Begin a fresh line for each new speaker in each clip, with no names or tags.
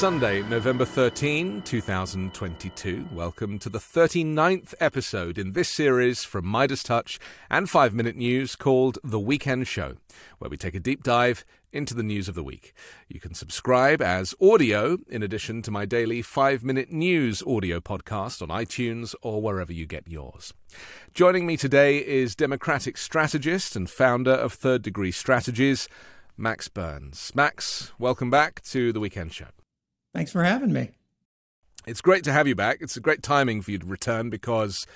Sunday, November 13, 2022. Welcome to the 39th episode in this series from Midas Touch and 5 Minute News called The Weekend Show, where we take a deep dive into the news of the week. You can subscribe as audio in addition to my daily 5 Minute News audio podcast on iTunes or wherever you get yours. Joining me today is Democratic strategist and founder of Third Degree Strategies, Max Burns. Max, welcome back to The Weekend Show.
Thanks for having me.
It's great to have you back. It's a great timing for you to return because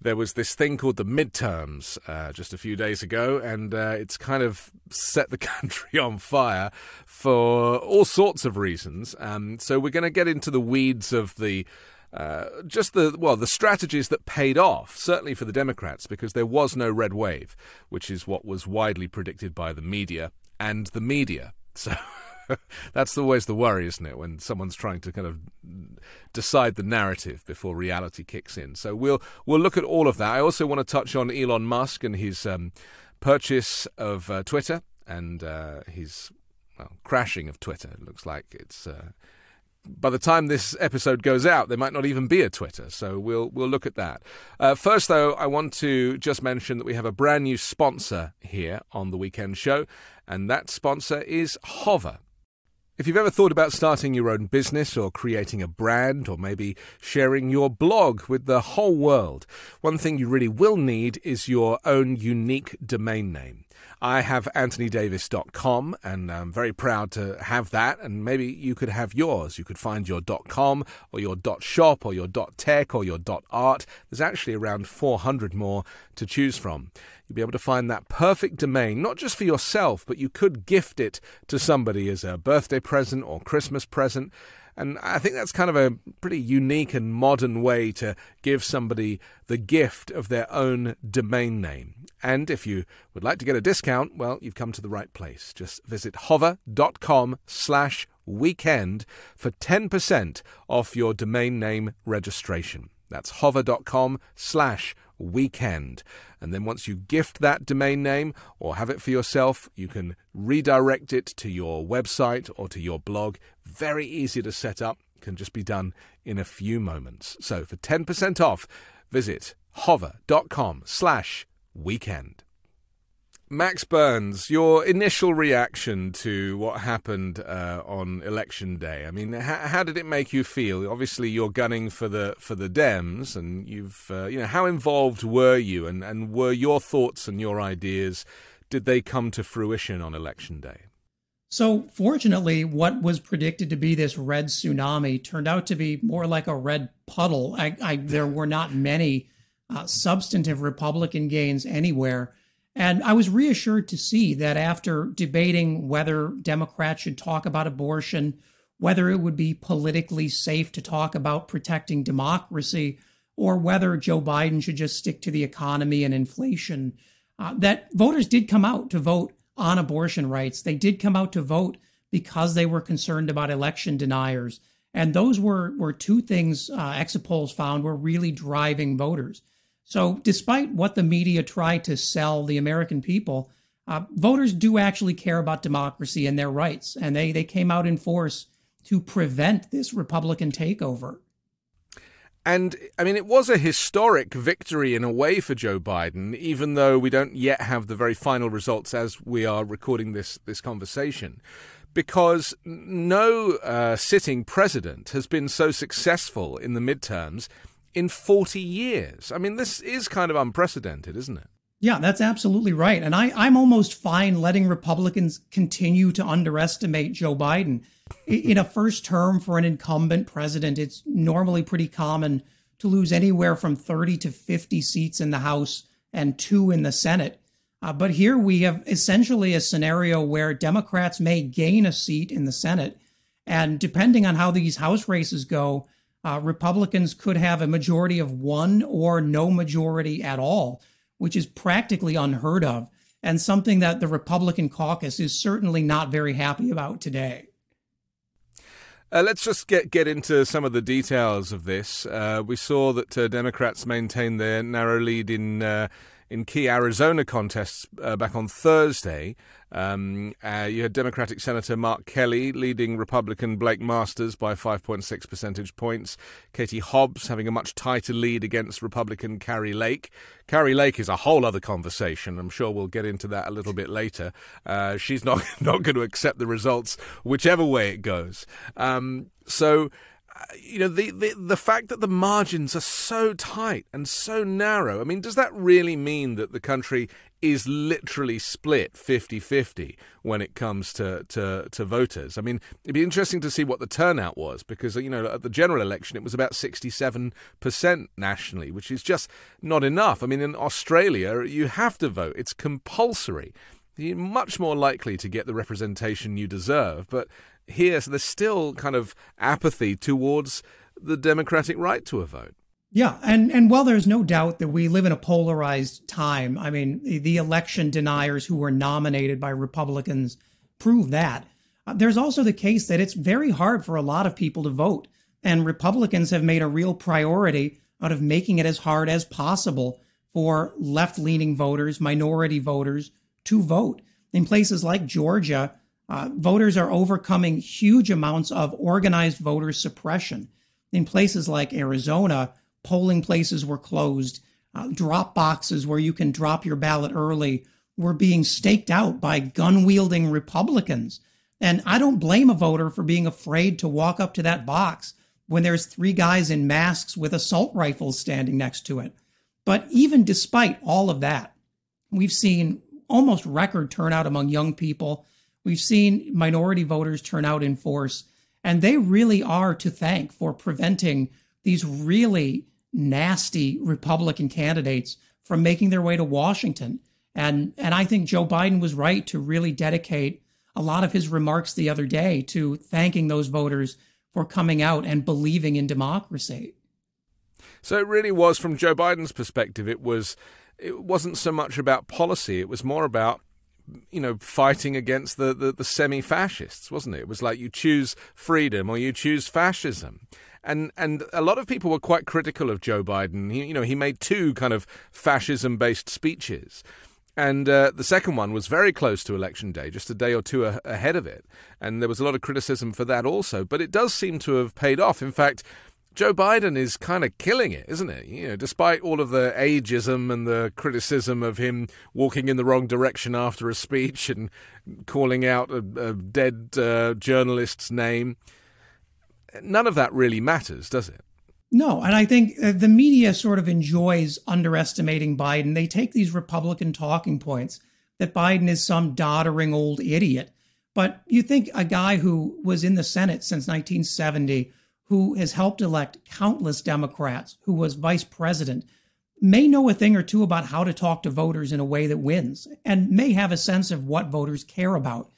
there was this thing called the midterms uh, just a few days ago, and uh, it's kind of set the country on fire for all sorts of reasons. Um, so we're going to get into the weeds of the. Uh, just the well, the strategies that paid off, certainly for the Democrats, because there was no red wave, which is what was widely predicted by the media and the media. So That's always the worry, isn't it, when someone's trying to kind of decide the narrative before reality kicks in. So we'll we'll look at all of that. I also want to touch on Elon Musk and his um, purchase of uh, Twitter and uh, his well, crashing of Twitter. It looks like it's. Uh, by the time this episode goes out, there might not even be a Twitter. So we'll we'll look at that. Uh, first, though, I want to just mention that we have a brand new sponsor here on the weekend show, and that sponsor is Hover. If you've ever thought about starting your own business or creating a brand or maybe sharing your blog with the whole world, one thing you really will need is your own unique domain name. I have anthonydavis.com and I'm very proud to have that. And maybe you could have yours. You could find your .com or your .shop or your .tech or your .art. There's actually around 400 more to choose from. You'll be able to find that perfect domain, not just for yourself, but you could gift it to somebody as a birthday present or Christmas present. And I think that's kind of a pretty unique and modern way to give somebody the gift of their own domain name. And if you would like to get a discount, well, you've come to the right place. Just visit hover.com slash weekend for 10% off your domain name registration. That's hover.com slash weekend. And then once you gift that domain name or have it for yourself, you can redirect it to your website or to your blog. Very easy to set up, can just be done in a few moments. So for 10% off, visit hover.com slash weekend. Max Burns, your initial reaction to what happened uh, on election day. I mean, how, how, did it make you feel? Obviously, you're gunning for the for the Dems, and you've uh, you know how involved were you, and, and were your thoughts and your ideas did they come to fruition on election day?
So, fortunately, what was predicted to be this red tsunami turned out to be more like a red puddle. I, I, there were not many uh, substantive Republican gains anywhere. And I was reassured to see that after debating whether Democrats should talk about abortion, whether it would be politically safe to talk about protecting democracy, or whether Joe Biden should just stick to the economy and inflation, uh, that voters did come out to vote on abortion rights. They did come out to vote because they were concerned about election deniers. And those were, were two things uh, exit polls found were really driving voters. So, despite what the media try to sell the American people, uh, voters do actually care about democracy and their rights, and they they came out in force to prevent this Republican takeover.
And I mean, it was a historic victory in a way for Joe Biden, even though we don't yet have the very final results as we are recording this this conversation because no uh, sitting president has been so successful in the midterms in 40 years. I mean, this is kind of unprecedented, isn't it?
Yeah, that's absolutely right. And I, I'm almost fine letting Republicans continue to underestimate Joe Biden. In a first term for an incumbent president, it's normally pretty common to lose anywhere from 30 to 50 seats in the House and two in the Senate. Uh, but here we have essentially a scenario where Democrats may gain a seat in the Senate. And depending on how these House races go, uh, Republicans could have a majority of one or no majority at all, which is practically unheard of and something that the Republican caucus is certainly not very happy about today.
Uh, let's just get get into some of the details of this. Uh, we saw that uh, Democrats maintained their narrow lead in uh, in key Arizona contests uh, back on Thursday. Um, uh, you had Democratic Senator Mark Kelly leading Republican Blake Masters by 5.6 percentage points. Katie Hobbs having a much tighter lead against Republican Kari Lake. Kari Lake is a whole other conversation. I'm sure we'll get into that a little bit later. Uh, she's not not going to accept the results whichever way it goes. Um, so you know the, the the fact that the margins are so tight and so narrow i mean does that really mean that the country is literally split 50-50 when it comes to, to, to voters? I mean it'd be interesting to see what the turnout was because you know at the general election it was about 67% nationally which is just not enough. I mean in australia you have to vote. It's compulsory. You're much more likely to get the representation you deserve but here, so there's still kind of apathy towards the democratic right to a vote.
Yeah, and and while there's no doubt that we live in a polarized time, I mean, the election deniers who were nominated by Republicans prove that. Uh, there's also the case that it's very hard for a lot of people to vote, and Republicans have made a real priority out of making it as hard as possible for left-leaning voters, minority voters to vote. In places like Georgia, uh, voters are overcoming huge amounts of organized voter suppression. In places like Arizona, polling places were closed, uh, drop boxes where you can drop your ballot early were being staked out by gun wielding Republicans. And I don't blame a voter for being afraid to walk up to that box when there's three guys in masks with assault rifles standing next to it. But even despite all of that, we've seen almost record turnout among young people We've seen minority voters turn out in force, and they really are to thank for preventing these really nasty Republican candidates from making their way to Washington. And and I think Joe Biden was right to really dedicate a lot of his remarks the other day to thanking those voters for coming out and believing in democracy.
So it really was from Joe Biden's perspective it was it wasn't so much about policy it was more about you know, fighting against the, the, the semi fascists, wasn't it? It was like you choose freedom or you choose fascism. And and a lot of people were quite critical of Joe Biden. He, you know, he made two kind of fascism based speeches. And uh, the second one was very close to election day, just a day or two a- ahead of it. And there was a lot of criticism for that also. But it does seem to have paid off. In fact, Joe Biden is kind of killing it, isn't it? You know, despite all of the ageism and the criticism of him walking in the wrong direction after a speech and calling out a, a dead uh, journalist's name, none of that really matters, does it?
No, and I think uh, the media sort of enjoys underestimating Biden. They take these Republican talking points that Biden is some doddering old idiot. But you think a guy who was in the Senate since 1970 who has helped elect countless Democrats, who was vice president, may know a thing or two about how to talk to voters in a way that wins and may have a sense of what voters care about.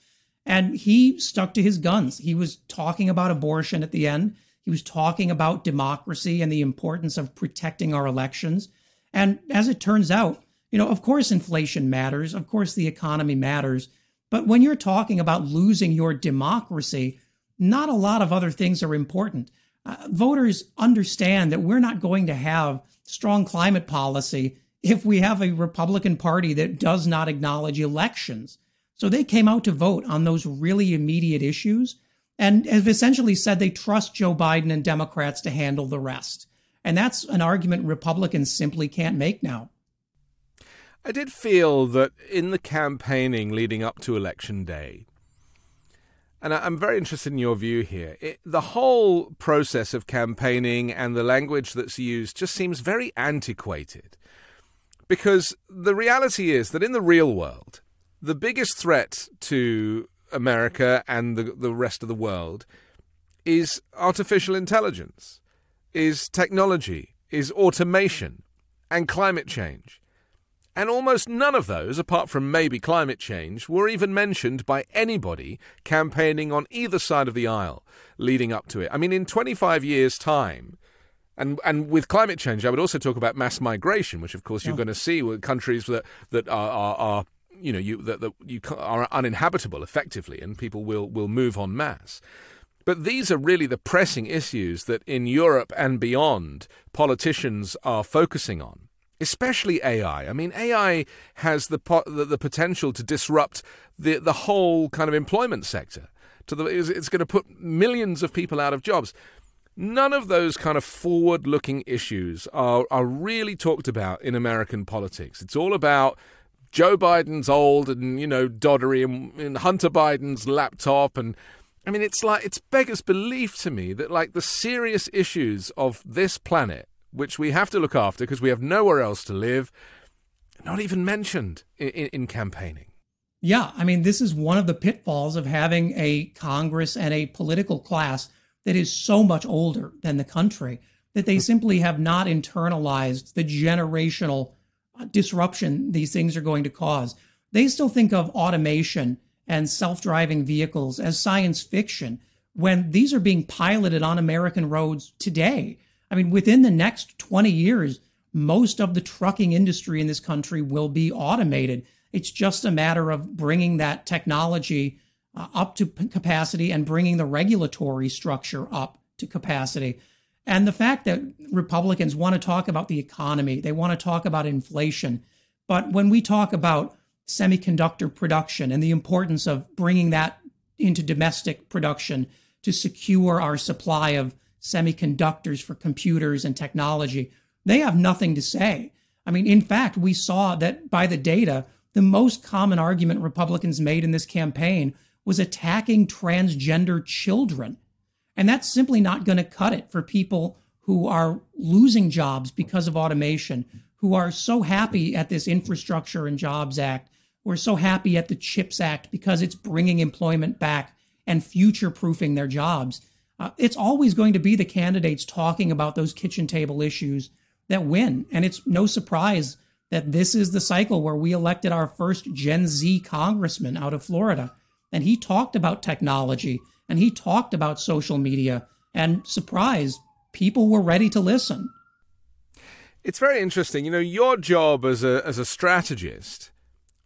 And he stuck to his guns. He was talking about abortion at the end. He was talking about democracy and the importance of protecting our elections. And as it turns out, you know, of course, inflation matters. Of course, the economy matters. But when you're talking about losing your democracy, not a lot of other things are important uh, voters understand that we're not going to have strong climate policy if we have a Republican Party that does not acknowledge elections. So they came out to vote on those really immediate issues and have essentially said they trust Joe Biden and Democrats to handle the rest. And that's an argument Republicans simply can't make now.
I did feel that in the campaigning leading up to Election Day, and I'm very interested in your view here. It, the whole process of campaigning and the language that's used just seems very antiquated. Because the reality is that in the real world, the biggest threat to America and the, the rest of the world is artificial intelligence, is technology, is automation, and climate change. And almost none of those, apart from maybe climate change, were even mentioned by anybody campaigning on either side of the aisle leading up to it. I mean, in 25 years' time, and and with climate change, I would also talk about mass migration, which of course you're going to see with countries that that are, are, are you know you that, that you are uninhabitable effectively, and people will will move en masse. But these are really the pressing issues that in Europe and beyond politicians are focusing on especially AI. I mean, AI has the, po- the, the potential to disrupt the the whole kind of employment sector. To the, it's, it's going to put millions of people out of jobs. None of those kind of forward looking issues are, are really talked about in American politics. It's all about Joe Biden's old and, you know, doddery and, and Hunter Biden's laptop. And I mean, it's like, it's beggars belief to me that, like, the serious issues of this planet, which we have to look after because we have nowhere else to live, not even mentioned in, in, in campaigning.
Yeah. I mean, this is one of the pitfalls of having a Congress and a political class that is so much older than the country that they simply have not internalized the generational uh, disruption these things are going to cause. They still think of automation and self driving vehicles as science fiction when these are being piloted on American roads today. I mean, within the next 20 years, most of the trucking industry in this country will be automated. It's just a matter of bringing that technology uh, up to capacity and bringing the regulatory structure up to capacity. And the fact that Republicans want to talk about the economy, they want to talk about inflation. But when we talk about semiconductor production and the importance of bringing that into domestic production to secure our supply of semiconductors for computers and technology, they have nothing to say. I mean, in fact, we saw that by the data, the most common argument Republicans made in this campaign was attacking transgender children. And that's simply not going to cut it for people who are losing jobs because of automation, who are so happy at this Infrastructure and Jobs Act, who are so happy at the CHIPS Act because it's bringing employment back and future proofing their jobs. Uh, it's always going to be the candidates talking about those kitchen table issues that win. And it's no surprise that this is the cycle where we elected our first Gen Z congressman out of Florida. And he talked about technology and he talked about social media. And surprise people were ready to listen.
It's very interesting. You know your job as a as a strategist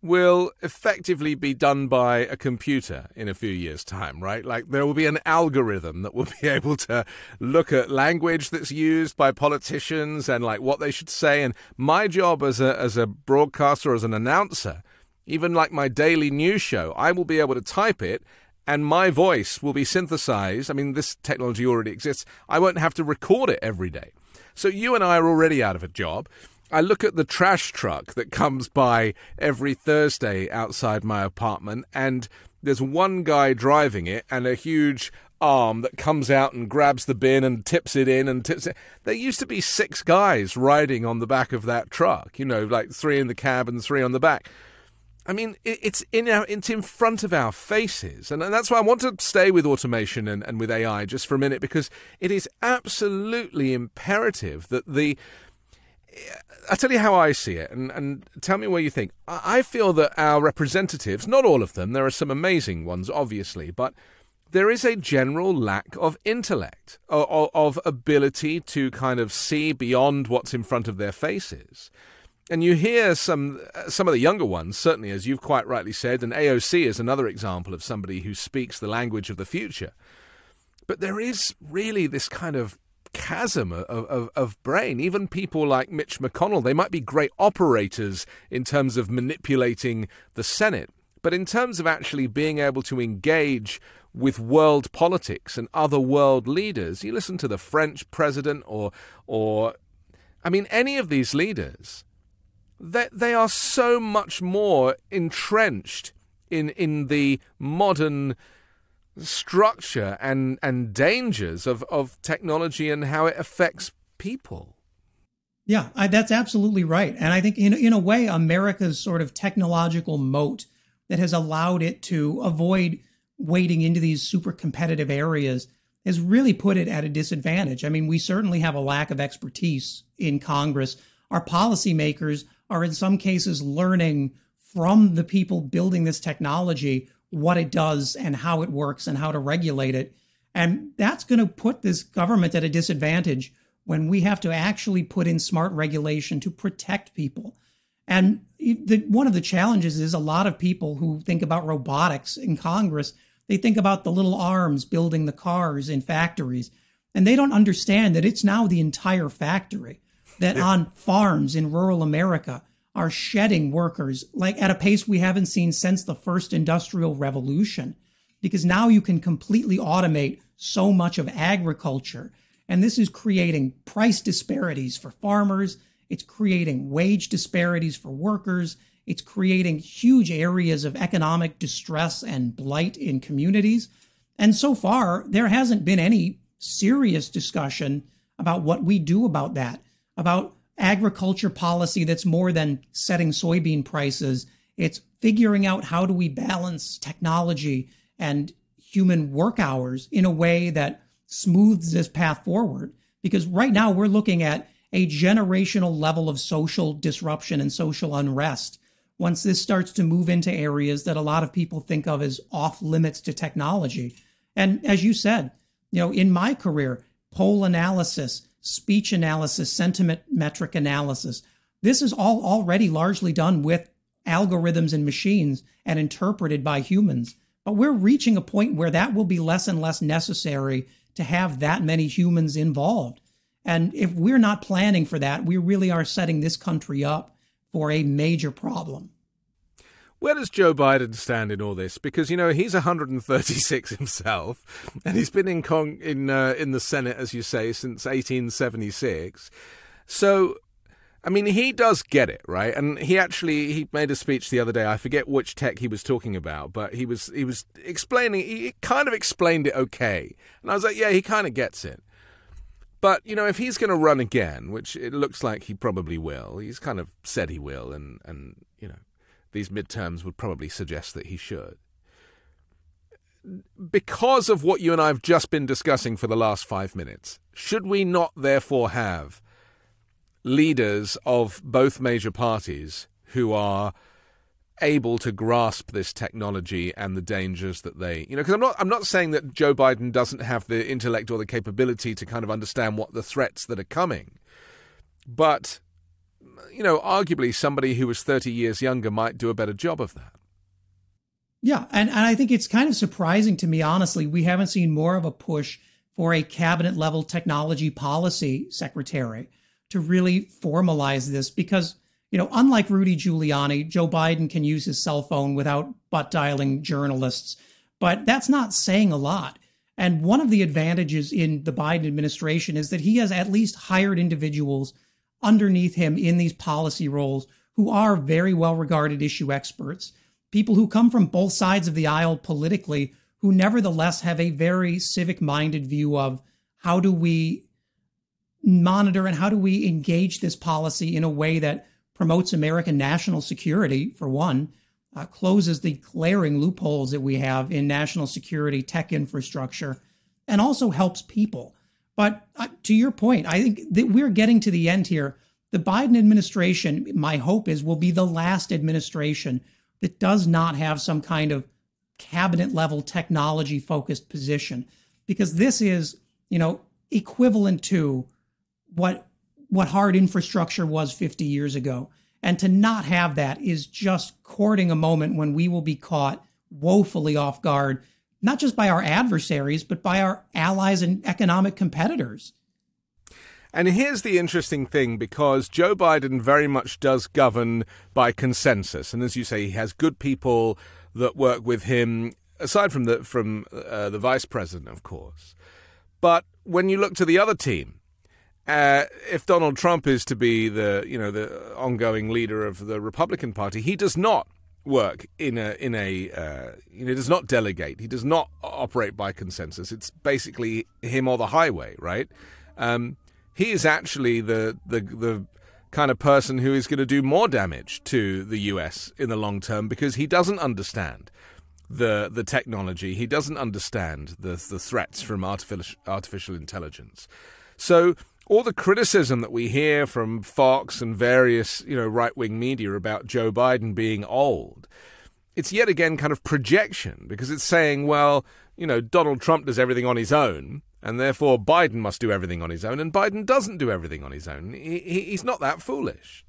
will effectively be done by a computer in a few years time right like there will be an algorithm that will be able to look at language that's used by politicians and like what they should say and my job as a as a broadcaster as an announcer even like my daily news show, I will be able to type it and my voice will be synthesized. I mean, this technology already exists. I won't have to record it every day. So you and I are already out of a job. I look at the trash truck that comes by every Thursday outside my apartment, and there's one guy driving it and a huge arm that comes out and grabs the bin and tips it in and tips it. There used to be six guys riding on the back of that truck, you know, like three in the cab and three on the back. I mean, it's in our, it's in front of our faces, and, that's why I want to stay with automation and, and with AI just for a minute because it is absolutely imperative that the. I'll tell you how I see it, and, and tell me what you think. I feel that our representatives, not all of them, there are some amazing ones, obviously, but there is a general lack of intellect, of, of ability to kind of see beyond what's in front of their faces. And you hear some uh, some of the younger ones, certainly as you've quite rightly said, and AOC is another example of somebody who speaks the language of the future. But there is really this kind of chasm of, of, of, brain. Even people like Mitch McConnell, they might be great operators in terms of manipulating the Senate. But in terms of actually being able to engage with world politics and other world leaders, you listen to the French president or, or I mean, any of these leaders, they, they are so much more entrenched in in the modern structure and and dangers of of technology and how it affects people.
Yeah, I, that's absolutely right, and I think in in a way, America's sort of technological moat that has allowed it to avoid wading into these super competitive areas has really put it at a disadvantage. I mean, we certainly have a lack of expertise in Congress. Our policymakers are in some cases learning from the people building this technology what it does and how it works and how to regulate it. And that's going to put this government at a disadvantage when we have to actually put in smart regulation to protect people. And the, one of the challenges is a lot of people who think about robotics in Congress, they think about the little arms building the cars in factories, and they don't understand that it's now the entire factory. that on farms in rural America are shedding workers like at a pace we haven't seen since the first industrial revolution. Because now you can completely automate so much of agriculture. And this is creating price disparities for farmers. It's creating wage disparities for workers. It's creating huge areas of economic distress and blight in communities. And so far there hasn't been any serious discussion about what we do about that, about agriculture policy that's more than setting soybean prices. It's figuring out how do we balance technology and human work hours in a way that smooths this path forward. Because right now we're looking at a generational level of social disruption and social unrest. Once this starts to move into areas that a lot of people think of as off limits to technology. And as you said, you know, in my career, poll analysis, speech analysis, sentiment metric analysis. This is all already largely done with algorithms and machines and interpreted by humans. But we're reaching a point where that will be less and less necessary to have that many humans involved. And if we're not planning for that, we really are setting this country up for a major problem.
Where does Joe Biden stand in all this? Because you know he's 136 himself, and he's been in Cong- in uh, in the Senate, as you say, since 1876. So, I mean, he does get it, right? And he actually he made a speech the other day. I forget which tech he was talking about, but he was he was explaining. He kind of explained it okay, and I was like, yeah, he kind of gets it. But you know, if he's going to run again, which it looks like he probably will, he's kind of said he will, and and you know these midterms would probably suggest that he should. Because of what you and I have just been discussing for the last five minutes, should we not therefore have leaders of both major parties who are able to grasp this technology and the dangers that they you know because I'm not I'm not saying that Joe Biden doesn't have the intellect or the capability to kind of understand what the threats that are coming but you know, arguably somebody who was 30 years younger might do a better job of that.
Yeah, and, and I think it's kind of surprising to me, honestly, we haven't seen more of a push for a cabinet level technology policy secretary to really formalize this because, you know, unlike Rudy Giuliani, Joe Biden can use his cell phone without butt dialing journalists. But that's not saying a lot. And one of the advantages in the Biden administration is that he has at least hired individuals underneath him in these policy roles who are very well regarded issue experts, people who come from both sides of the aisle politically, who nevertheless have a very civic minded view of how do we monitor and how do we engage this policy in a way that promotes American national security, for one, uh, closes the glaring loopholes that we have in national security tech infrastructure, and also helps people. But uh, to your point, I think that we're getting to the end here. The Biden administration, my hope is, will be the last administration that does not have some kind of cabinet level technology focused position because this is, you know, equivalent to what what hard infrastructure was 50 years ago. And to not have that is just courting a moment when we will be caught woefully off guard not just by our adversaries, but by our allies and economic competitors.
And here's the interesting thing because Joe Biden very much does govern by consensus. And as you say, he has good people that work with him, aside from the, from, uh, the vice president, of course. But when you look to the other team, uh, if Donald Trump is to be the you know the ongoing leader of the Republican Party, he does not work in a in a uh, you know does not delegate. He does not operate by consensus. It's basically him or the highway, right? Um, he is actually the the the kind of person who is going to do more damage to the U.S. in the long term because he doesn't understand the the technology. He doesn't understand the the threats from artificial artificial intelligence. So all the criticism that we hear from Fox and various, you know, right-wing media about Joe Biden being old, it's yet again kind of projection because it's saying, well, you know, Donald Trump does everything on his own, and therefore Biden must do everything on his own, and Biden doesn't do everything on his own. He, he's not that foolish.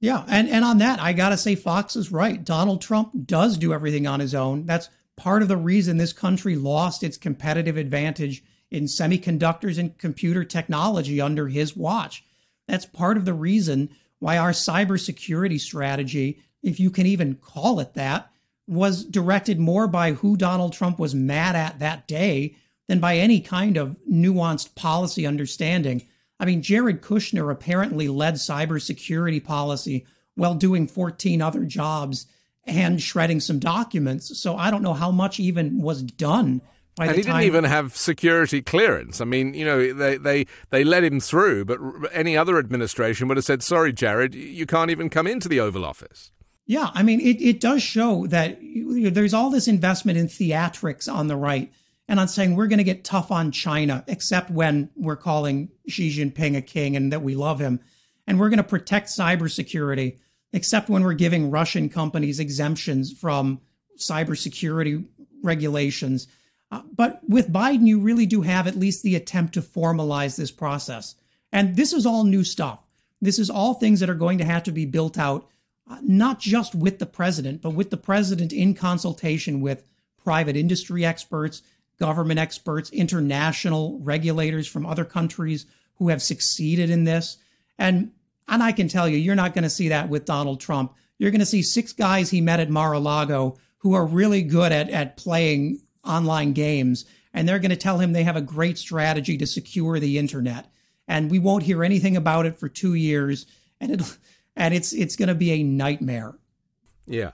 Yeah, and, and on that, I got to say, Fox is right. Donald Trump does do everything on his own. That's part of the reason this country lost its competitive advantage in semiconductors and computer technology under his watch. That's part of the reason why our cybersecurity strategy, if you can even call it that, was directed more by who Donald Trump was mad at that day than by any kind of nuanced policy understanding. I mean, Jared Kushner apparently led cybersecurity policy while doing 14 other jobs and shredding some documents. So I don't know how much even was done.
And
he
didn't even have security clearance. I mean, you know, they, they, they let him through, but any other administration would have said, sorry, Jared, you can't even come into the Oval Office.
Yeah, I mean, it, it does show that there's all this investment in theatrics on the right and on saying we're going to get tough on China, except when we're calling Xi Jinping a king and that we love him. And we're going to protect cybersecurity, except when we're giving Russian companies exemptions from cybersecurity regulations. Uh, but with Biden, you really do have at least the attempt to formalize this process. And this is all new stuff. This is all things that are going to have to be built out uh, not just with the president, but with the president in consultation with private industry experts, government experts, international regulators from other countries who have succeeded in this. And and I can tell you, you're not going to see that with Donald Trump. You're going to see six guys he met at Mar-a-Lago who are really good at, at playing online games. And they're going to tell him they have a great strategy to secure the internet. And we won't hear anything about it for two years. And it and it's it's going to be a nightmare.
Yeah.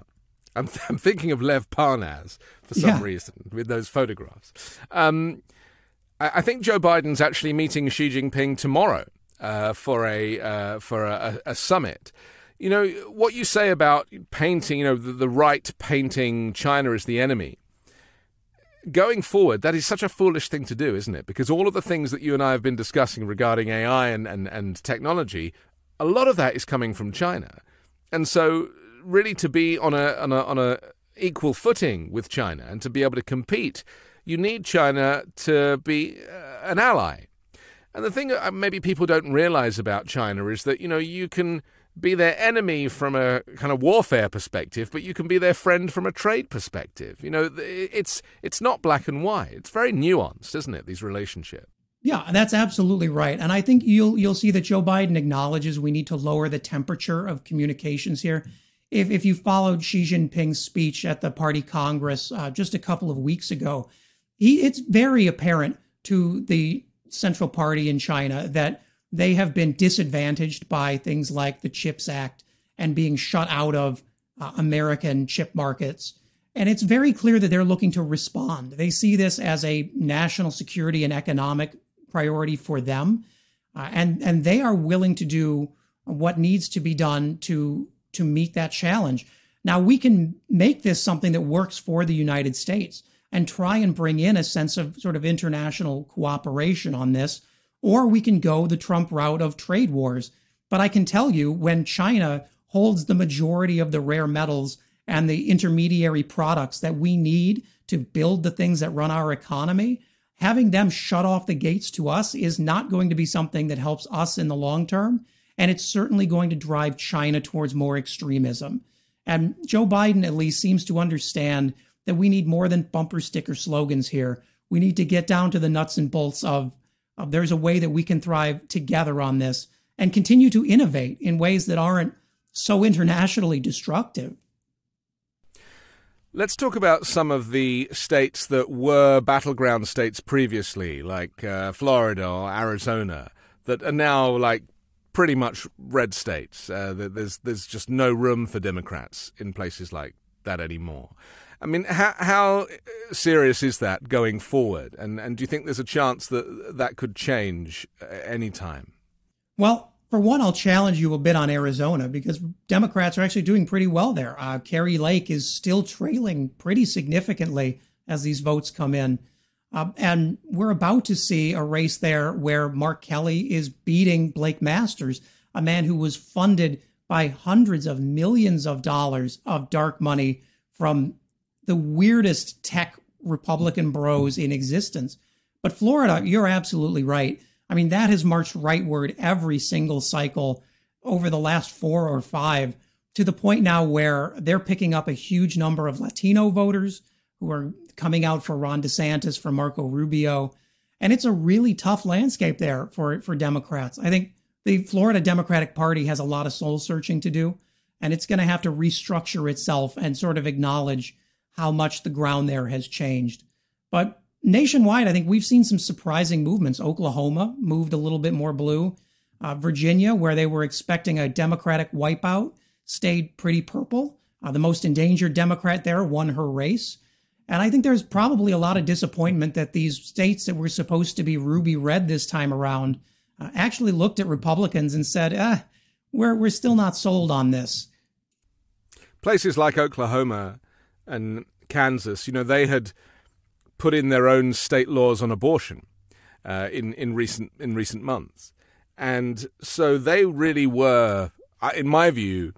I'm, th- I'm thinking of Lev Parnas for some yeah. reason with those photographs. Um, I, I, think Joe Biden's actually meeting Xi Jinping tomorrow uh, for a uh, for a, a, summit. You know what you say about painting. You know the, the right painting China as the enemy. Going forward, that is such a foolish thing to do, isn't it? Because all of the things that you and I have been discussing regarding AI and, and, and technology a lot of that is coming from China. And so, really, to be on a, on a, on a equal footing with China and to be able to compete, you need China to be uh, an ally. And the thing that maybe people don't realize about China is that, you know, you can be their enemy from a kind of warfare perspective, but you can be their friend from a trade perspective. You know, it's it's not black and white. It's very nuanced, isn't it? These relationships.
Yeah, that's absolutely right. And I think you'll you'll see that Joe Biden acknowledges we need to lower the temperature of communications here. If if you followed Xi Jinping's speech at the party congress uh, just a couple of weeks ago, he it's very apparent to the central party in China that they have been disadvantaged by things like the Chips Act and being shut out of uh, American chip markets. And it's very clear that they're looking to respond. They see this as a national security and economic priority for them, uh, and and they are willing to do what needs to be done to to meet that challenge. Now we can make this something that works for the United States and try and bring in a sense of sort of international cooperation on this, or we can go the Trump route of trade wars. But I can tell you when China holds the majority of the rare metals and the intermediary products that we need to build the things that run our economy, having them shut off the gates to us is not going to be something that helps us in the long term. And it's certainly going to drive China towards more extremism. And Joe Biden, at least, seems to understand that we need more than bumper sticker slogans here. We need to get down to the nuts and bolts of, of there's a way that we can thrive together on this and continue to innovate in ways that aren't so internationally destructive.
Let's talk about some of the states that were battleground states previously, like uh, Florida or Arizona, that are now like pretty much red states. Uh, there's there's just no room for Democrats in places like that anymore. I mean, how how serious is that going forward? And and do you think there's a chance that that could change any time?
Well, for one, I'll challenge you a bit on Arizona because Democrats are actually doing pretty well there. Uh, Kari Lake is still trailing pretty significantly as these votes come in. Uh, and we're about to see a race there where Mark Kelly is beating Blake Masters, a man who was funded by hundreds of millions of dollars of dark money from the weirdest tech Republican bros in existence. But Florida, you're absolutely right. I mean, that has marched rightward every single cycle over the last four or five to the point now where they're picking up a huge number of Latino voters who are coming out for Ron DeSantis, for Marco Rubio. And it's a really tough landscape there for, for Democrats. I think the Florida Democratic Party has a lot of soul searching to do, and it's going to have to restructure itself and sort of acknowledge how much the ground there has changed. But nationwide, I think we've seen some surprising movements. Oklahoma moved a little bit more blue. Uh, Virginia, where they were expecting a Democratic wipeout, stayed pretty purple. Uh, the most endangered Democrat there won her race. And I think there's probably a lot of disappointment that these states that were supposed to be ruby red this time around uh, actually looked at Republicans and said, eh, we're, we're still not sold on this.
Places like Oklahoma and Kansas, you know, they had put in their own state laws on abortion uh, in in recent in recent months, and so they really were, in my view,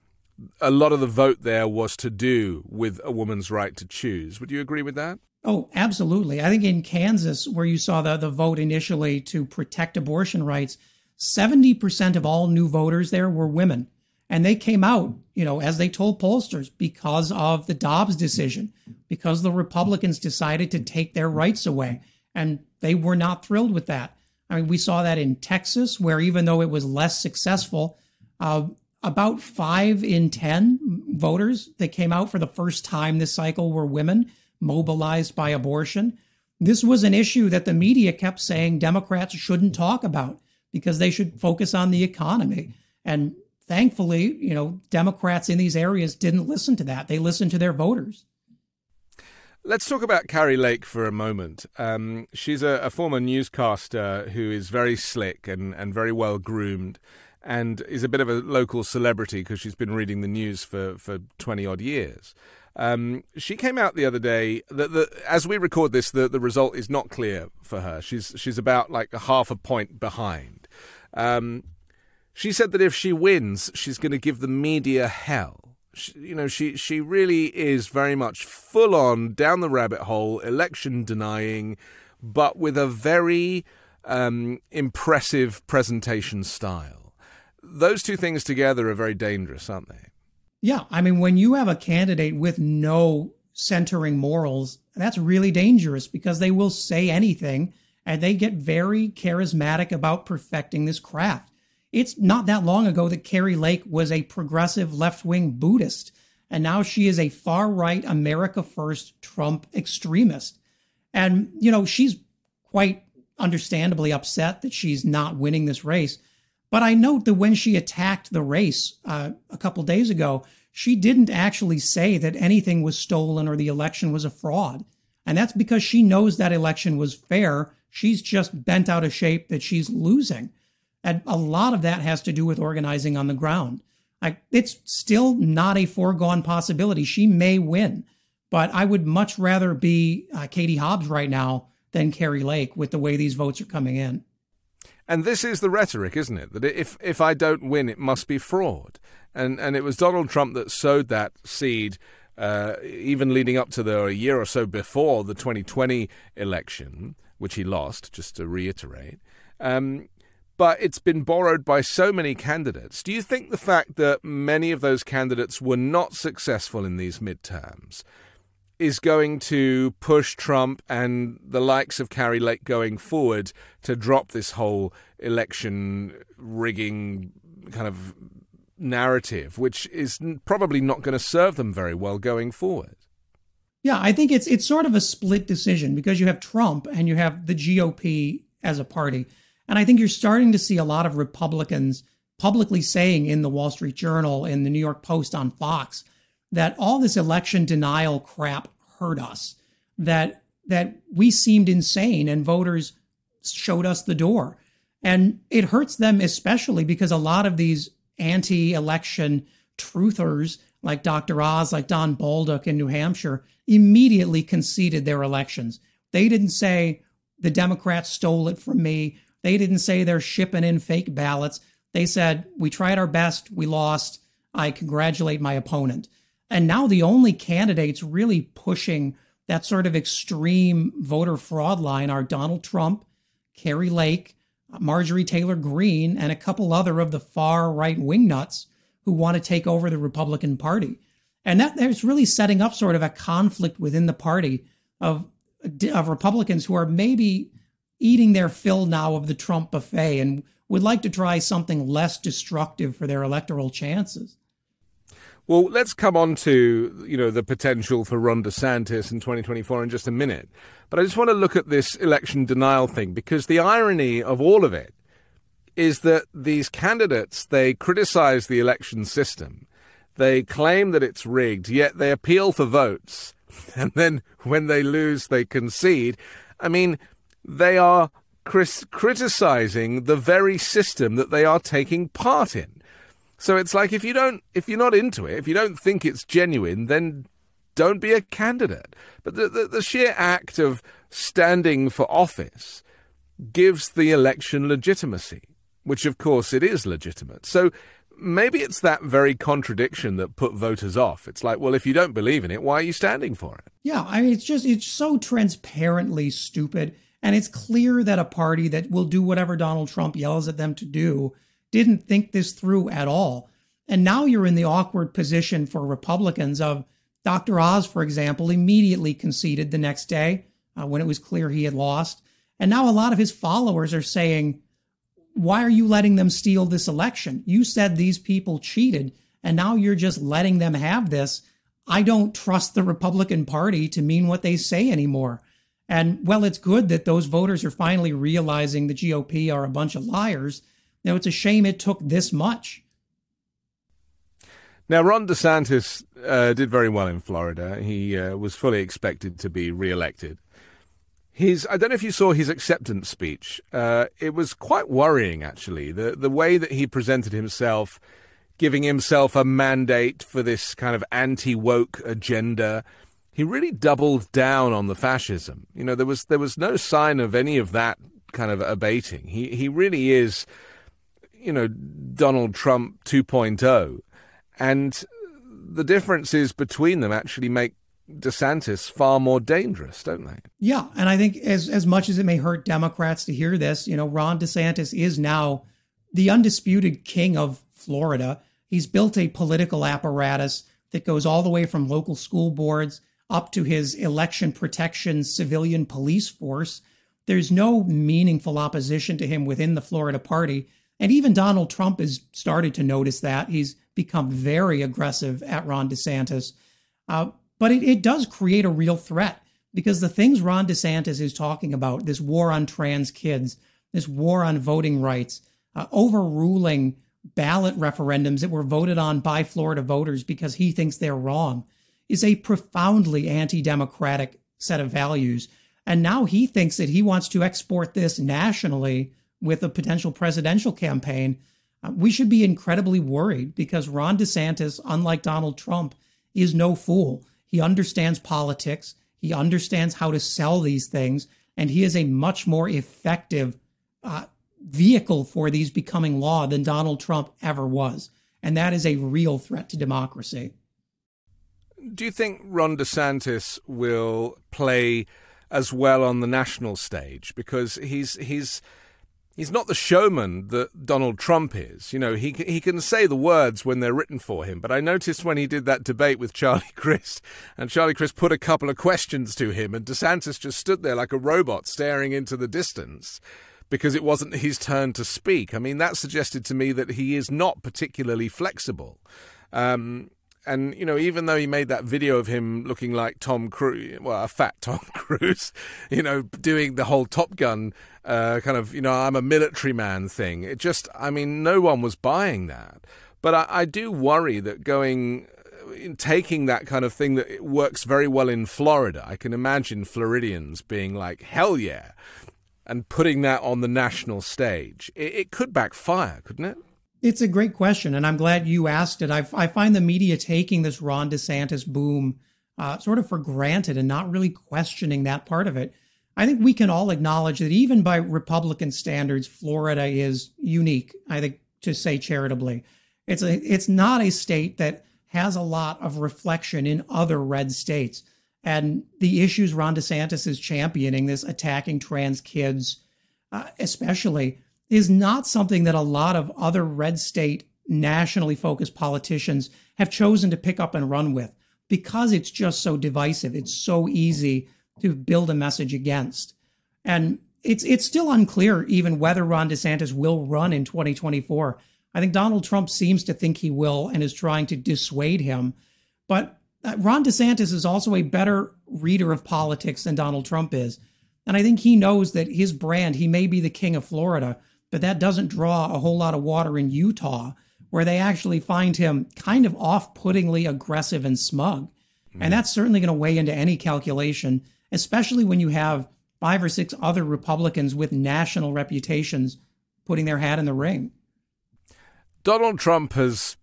a lot of the vote there was to do with a woman's right to choose. Would you agree with that?
Oh, absolutely. I think in Kansas, where you saw the, the vote initially to protect abortion rights, 70% of all new voters there were women. And they came out, you know, as they told pollsters, because of the Dobbs decision, because the Republicans decided to take their rights away. And they were not thrilled with that. I mean, we saw that in Texas, where even though it was less successful, uh, about five in 10 voters that came out for the first time this cycle were women mobilized by abortion. This was an issue that the media kept saying Democrats shouldn't talk about because they should focus on the economy. And thankfully, you know, Democrats in these areas didn't listen to that. They listened to their voters.
Let's talk about Kari Lake for a moment. Um, she's a, a, former newscaster who is very slick and, and very well groomed and is a bit of a local celebrity because she's been reading the news for, for 20 odd years. Um, she came out the other day. That the, as we record this, the, the result is not clear for her. She's she's about like a half a point behind. Um, she said that if she wins, she's going to give the media hell. She, you know, she she really is very much full on down the rabbit hole, election denying, but with a very um, impressive presentation style. Those two things together are very dangerous, aren't they?
Yeah. I mean, when you have a candidate with no centering morals, that's really dangerous because they will say anything and they get very charismatic about perfecting this craft. It's not that long ago that Kari Lake was a progressive left wing Buddhist, and now she is a far right America First Trump extremist. And, you know, she's quite understandably upset that she's not winning this race. But I note that when she attacked the race uh, a couple days ago, she didn't actually say that anything was stolen or the election was a fraud. And that's because she knows that election was fair. She's just bent out of shape that she's losing. And a lot of that has to do with organizing on the ground. I, it's still not a foregone possibility. She may win, but I would much rather be uh, Katie Hobbs right now than Kari Lake with the way these votes are coming in.
And this is the rhetoric, isn't it? That if if I don't win, it must be fraud. And and it was Donald Trump that sowed that seed, uh, even leading up to the a year or so before the 2020 election, which he lost. Just to reiterate. Um, but it's been borrowed by so many candidates. Do you think the fact that many of those candidates were not successful in these midterms is going to push Trump and the likes of Kari Lake going forward to drop this whole election rigging kind of narrative, which is probably not going to serve them very well going forward.
Yeah, I think it's it's sort of a split decision because you have Trump and you have the GOP as a party. And I think you're starting to see a lot of Republicans publicly saying in the Wall Street Journal, in the New York Post, on Fox, that all this election denial crap hurt us, that that we seemed insane and voters showed us the door. And it hurts them especially because a lot of these anti-election truthers like Dr. Oz, like Don Bolduc in New Hampshire, immediately conceded their elections. They didn't say the Democrats stole it from me. They didn't say they're shipping in fake ballots. They said, we tried our best, we lost. I congratulate my opponent. And now the only candidates really pushing that sort of extreme voter fraud line are Donald Trump, Kari Lake, Marjorie Taylor Greene, and a couple other of the far right wing nuts who want to take over the Republican Party. And that there's really setting up sort of a conflict within the party of, of Republicans who are maybe eating their fill now of the Trump buffet and would like to try something less destructive for their electoral chances.
Well, let's come on to you know the potential for Ron DeSantis in 2024 in just a minute. But I just want to look at this election denial thing because the irony of all of it is that these candidates they criticize the election system, they claim that it's rigged, yet they appeal for votes, and then when they lose, they concede. I mean, they are criticizing the very system that they are taking part in. So it's like if you don't, if you're not into it, if you don't think it's genuine, then don't be a candidate. But the, the, the sheer act of standing for office gives the election legitimacy, which of course it is legitimate. So maybe it's that very contradiction that put voters off. It's like, well, if you don't believe in it, why are you standing for it?
Yeah, I mean, it's just, it's so transparently stupid. And it's clear that a party that will do whatever Donald Trump yells at them to do didn't think this through at all. And now you're in the awkward position for Republicans of Dr. Oz, for example, immediately conceded the next day uh, when it was clear he had lost. And now a lot of his followers are saying, why are you letting them steal this election? You said these people cheated, and now you're just letting them have this. I don't trust the Republican Party to mean what they say anymore. And well, it's good that those voters are finally realizing the GOP are a bunch of liars. Now, it's a shame it took this much.
Now, Ron DeSantis uh, did very well in Florida. He uh, was fully expected to be reelected. His, I don't know if you saw his acceptance speech. Uh, it was quite worrying, actually. The the way that he presented himself, giving himself a mandate for this kind of anti woke agenda, he really doubled down on the fascism. You know, there was there was no sign of any of that kind of abating. He he really is, you know, Donald Trump 2.0, and the differences between them actually make DeSantis far more dangerous, don't they?
Yeah, and I think as as much as it may hurt Democrats to hear this, you know, Ron DeSantis is now the undisputed king of Florida. He's built a political apparatus that goes all the way from local school boards up to his election protection civilian police force. There's no meaningful opposition to him within the Florida party. And even Donald Trump has started to notice that. He's become very aggressive at Ron DeSantis. Uh, but it, it does create a real threat because the things Ron DeSantis is talking about this war on trans kids, this war on voting rights, uh, overruling ballot referendums that were voted on by Florida voters because he thinks they're wrong is a profoundly anti democratic set of values. And now he thinks that he wants to export this nationally with a potential presidential campaign. Uh, we should be incredibly worried because Ron DeSantis, unlike Donald Trump, is no fool. He understands politics, he understands how to sell these things, and he is a much more effective uh, vehicle for these becoming law than Donald Trump ever was. And that is a real threat to democracy.
Do you think Ron DeSantis will play as well on the national stage because he's he's he's not the showman that Donald Trump is. You know, he he can say the words when they're written for him. But I noticed when he did that debate with Charlie Crist, and Charlie Crist put a couple of questions to him, and DeSantis just stood there like a robot staring into the distance because it wasn't his turn to speak. I mean, that suggested to me that he is not particularly flexible. Um, and you know, even though he made that video of him looking like Tom Cruise, well, a fat Tom Cruise, you know, doing the whole Top Gun uh, kind of, you know, I'm a military man thing. It just, I mean, no one was buying that. But I, I do worry that going, uh, taking that kind of thing that works very well in Florida, I can imagine Floridians being like, hell yeah, and putting that on the national stage. It, it could backfire, couldn't it?
It's a great question, and I'm glad you asked it. I, I find the media taking this Ron DeSantis boom uh, sort of for granted and not really questioning that part of it. I think we can all acknowledge that even by Republican standards, Florida is unique. I think to say charitably, it's a it's not a state that has a lot of reflection in other red states. And the issues Ron DeSantis is championing, this attacking trans kids, uh, especially, is not something that a lot of other red state nationally focused politicians have chosen to pick up and run with because it's just so divisive. It's so easy to build a message against. And it's it's still unclear even whether Ron DeSantis will run in 2024. I think Donald Trump seems to think he will and is trying to dissuade him. But uh, Ron DeSantis is also a better reader of politics than Donald Trump is. And I think he knows that his brand, he may be the king of Florida, but that doesn't draw a whole lot of water in Utah, where they actually find him kind of off puttingly aggressive and smug. Mm. And that's certainly going to weigh into any calculation, especially when you have five or six other Republicans with national reputations putting their hat in the ring.
Donald Trump has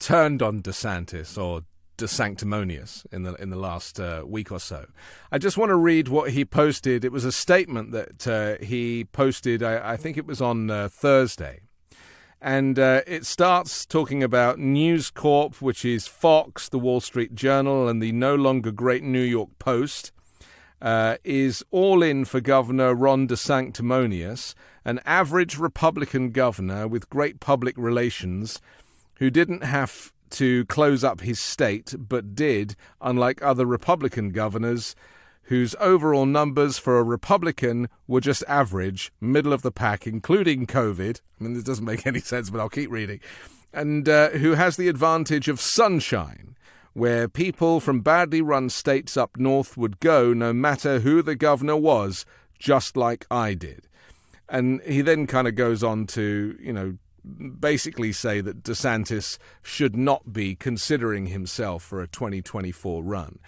turned on DeSantis or DeSanctimonious in the in the last uh, week or so. I just want to read what he posted. It was a statement that uh, he posted. I, I, think it was on uh, Thursday, and uh, it starts talking about News Corp, which is Fox, the Wall Street Journal, and the no longer great New York Post. Uh, is all in for Governor Ron DeSanctimonious, an average Republican governor with great public relations who didn't have to close up his state, but did, unlike other Republican governors, whose overall numbers for a Republican were just average, middle of the pack, including COVID. I mean, this doesn't make any sense, but I'll keep reading. And uh, who has the advantage of sunshine, where people from badly run states up north would go no matter who the governor was, just like I did. And he then kind of goes on to, you know, basically say that DeSantis should not be considering himself for a 2024 run.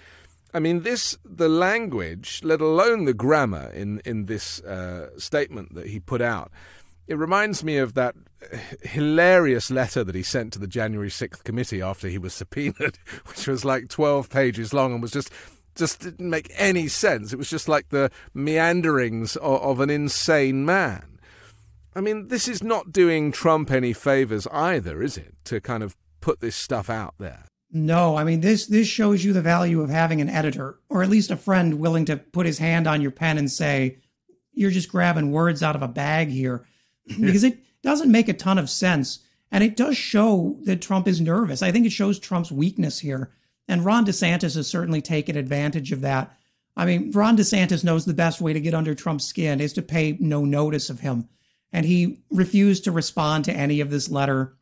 I mean, this the language, let alone the grammar in in this uh, statement that he put out. It reminds me of that hilarious letter that he sent to the January 6th committee after he was subpoenaed, which was like 12 pages long and was just just didn't make any sense. It was just like the meanderings of, of an insane man. I mean, this is not doing Trump any favors either, is it? To kind of put this stuff out there.
No, I mean this this shows you the value of having an editor or at least a friend willing to put his hand on your pen and say, "You're just grabbing words out of a bag here." because it doesn't make a ton of sense and it does show that Trump is nervous. I think it shows Trump's weakness here. And Ron DeSantis has certainly taken advantage of that. I mean, Ron DeSantis knows the best way to get under Trump's skin is to pay no notice of him and he refused to respond to any of this letter,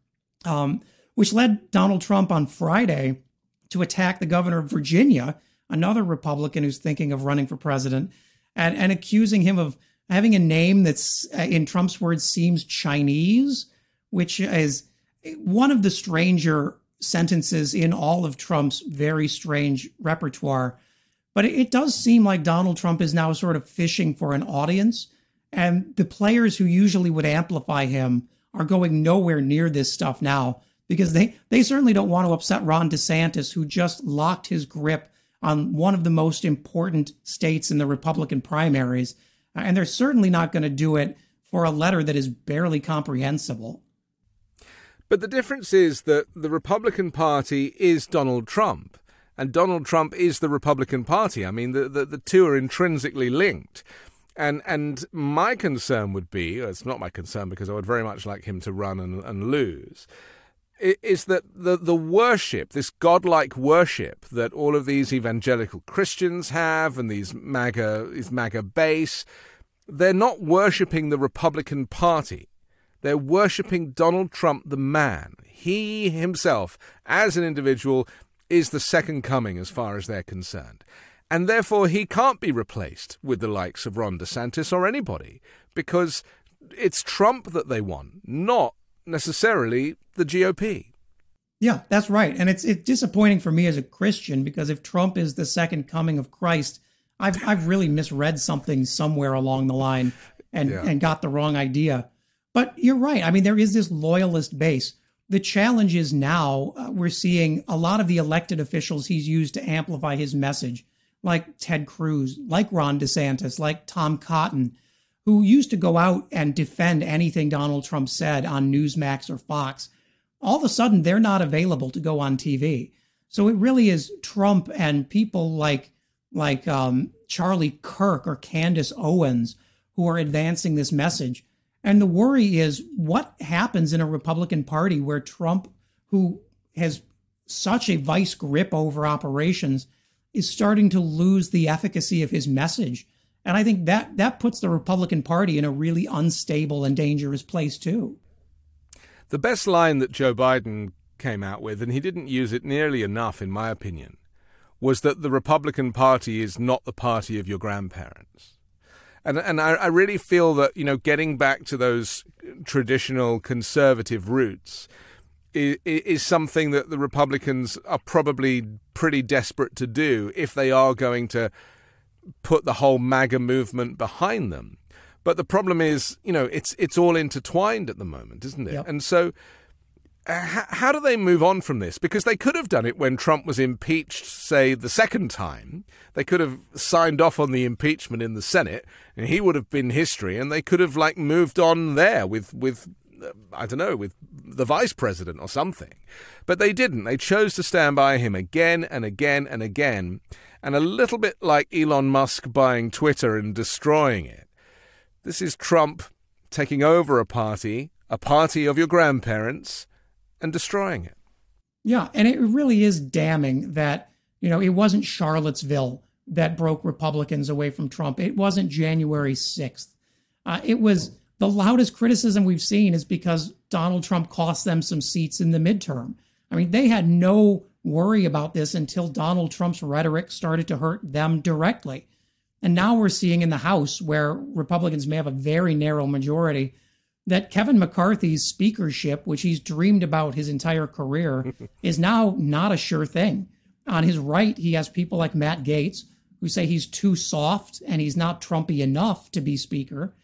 um, which led Donald Trump on Friday to attack the governor of Virginia, another Republican who's thinking of running for president, and, and accusing him of having a name that's, uh, in Trump's words, seems Chinese, which is one of the stranger sentences in all of Trump's very strange repertoire. But it, it does seem like Donald Trump is now sort of fishing for an audience and the players who usually would amplify him are going nowhere near this stuff now because they, they certainly don't want to upset Ron DeSantis, who just locked his grip on one of the most important states in the Republican primaries. Uh, and they're certainly not going to do it for a letter that is barely comprehensible.
But the difference is that the Republican Party is Donald Trump, and Donald Trump is the Republican Party. I mean, the, the, the two are intrinsically linked. And and my concern would be, it's not my concern because I would very much like him to run and, and lose, is that the, the worship, this godlike worship that all of these evangelical Christians have and these MAGA, these MAGA base, they're not worshipping the Republican Party. They're worshipping Donald Trump, the man. He himself, as an individual, is the second coming as far as they're concerned and therefore he can't be replaced with the likes of Ron DeSantis or anybody because it's Trump that they want, not necessarily the GOP.
Yeah, that's right. And it's it's disappointing for me as a Christian because if Trump is the second coming of Christ, I've I've really misread something somewhere along the line and yeah. and got the wrong idea. But you're right. I mean, there is this loyalist base. The challenge is now uh, we're seeing a lot of the elected officials he's used to amplify his message like Ted Cruz, like Ron DeSantis, like Tom Cotton, who used to go out and defend anything Donald Trump said on Newsmax or Fox, all of a sudden they're not available to go on TV. So it really is Trump and people like like um, Charlie Kirk or Candace Owens who are advancing this message. And the worry is what happens in a Republican Party where Trump, who has such a vice grip over operations, is starting to lose the efficacy of his message. And I think that that puts the Republican Party in a really unstable and dangerous place too.
The best line that Joe Biden came out with, and he didn't use it nearly enough, in my opinion, was that the Republican Party is not the party of your grandparents. And and I, I really feel that you know getting back to those traditional conservative roots is, is something that the Republicans are probably pretty desperate to do if they are going to put the whole MAGA movement behind them. But the problem is, you know, it's it's all intertwined at the moment, isn't it?
Yep.
And so uh, how do they move on from this? Because they could have done it when Trump was impeached, say, the second time. They could have signed off on the impeachment in the Senate, and he would have been history, and they could have, like, moved on there with, with I don't know, with the vice president or something. But they didn't. They chose to stand by him again and again and again. And a little bit like Elon Musk buying Twitter and destroying it. This is Trump taking over a party, a party of your grandparents and destroying it.
Yeah, and it really is damning that, you know, it wasn't Charlottesville that broke Republicans away from Trump. It wasn't January 6th. Uh, it was the loudest criticism we've seen is because Donald Trump cost them some seats in the midterm. I mean, they had no worry about this until Donald Trump's rhetoric started to hurt them directly. And now we're seeing in the House, where Republicans may have a very narrow majority, that Kevin McCarthy's speakership, which he's dreamed about his entire career, is now not a sure thing. On his right, he has people like Matt Gaetz, who say he's too soft and he's not Trumpy enough to be speaker.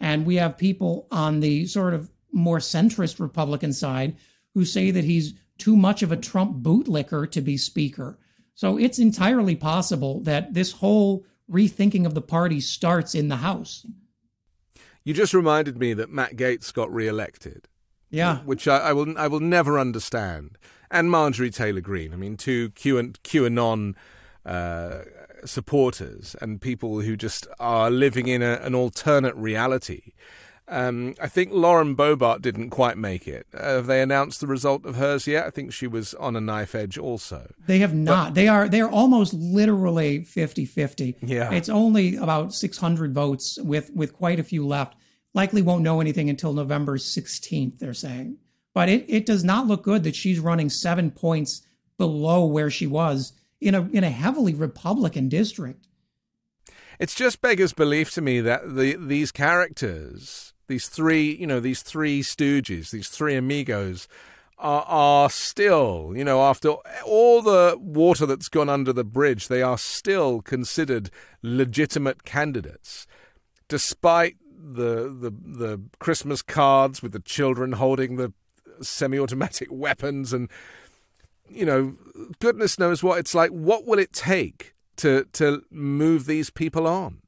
And we have people on the sort of more centrist Republican side who say that he's too much of a Trump bootlicker to be speaker. So it's entirely possible that this whole rethinking of the party starts in the House.
You just reminded me that Matt Gaetz got re-elected.
Yeah,
which I, I will I will never understand. And Marjorie Taylor Greene. I mean, two Q QAnon uh, supporters and people who just are living in a, an alternate reality. Um, I think Lauren Boebert didn't quite make it. Uh, have they announced the result of hers yet? I think she was on a knife edge also.
They have not. But, they are they are almost literally 50-50.
Yeah.
It's only about 600 votes with with quite a few left. Likely won't know anything until November 16th, they're saying. But it, it does not look good that she's running 7 points below where she was in a in a heavily Republican district.
It's just beggars belief to me that the these characters these three, you know, these three stooges, these three amigos, are, are still, you know, after all the water that's gone under the bridge, they are still considered legitimate candidates, despite the the the Christmas cards with the children holding the semi-automatic weapons and you know goodness knows what it's like what will it take to to move these people on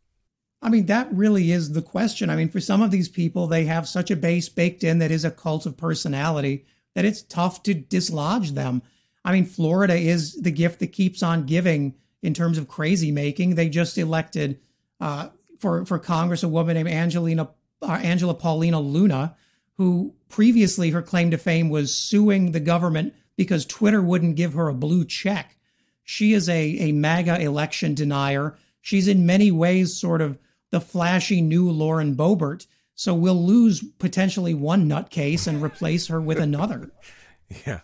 I mean, that really is the question. I mean, for some of these people, they have such a base baked in that is a cult of personality that it's tough to dislodge them. I mean, Florida is the gift that keeps on giving in terms of crazy making. They just elected uh, for for Congress a woman named Angelina uh, Angela Paulina Luna, who previously her claim to fame was suing the government because Twitter wouldn't give her a blue check. She is a a MAGA election denier. She's in many ways sort of the flashy new Lauren Boebert. So we'll lose potentially one nutcase and replace her with another.
yeah.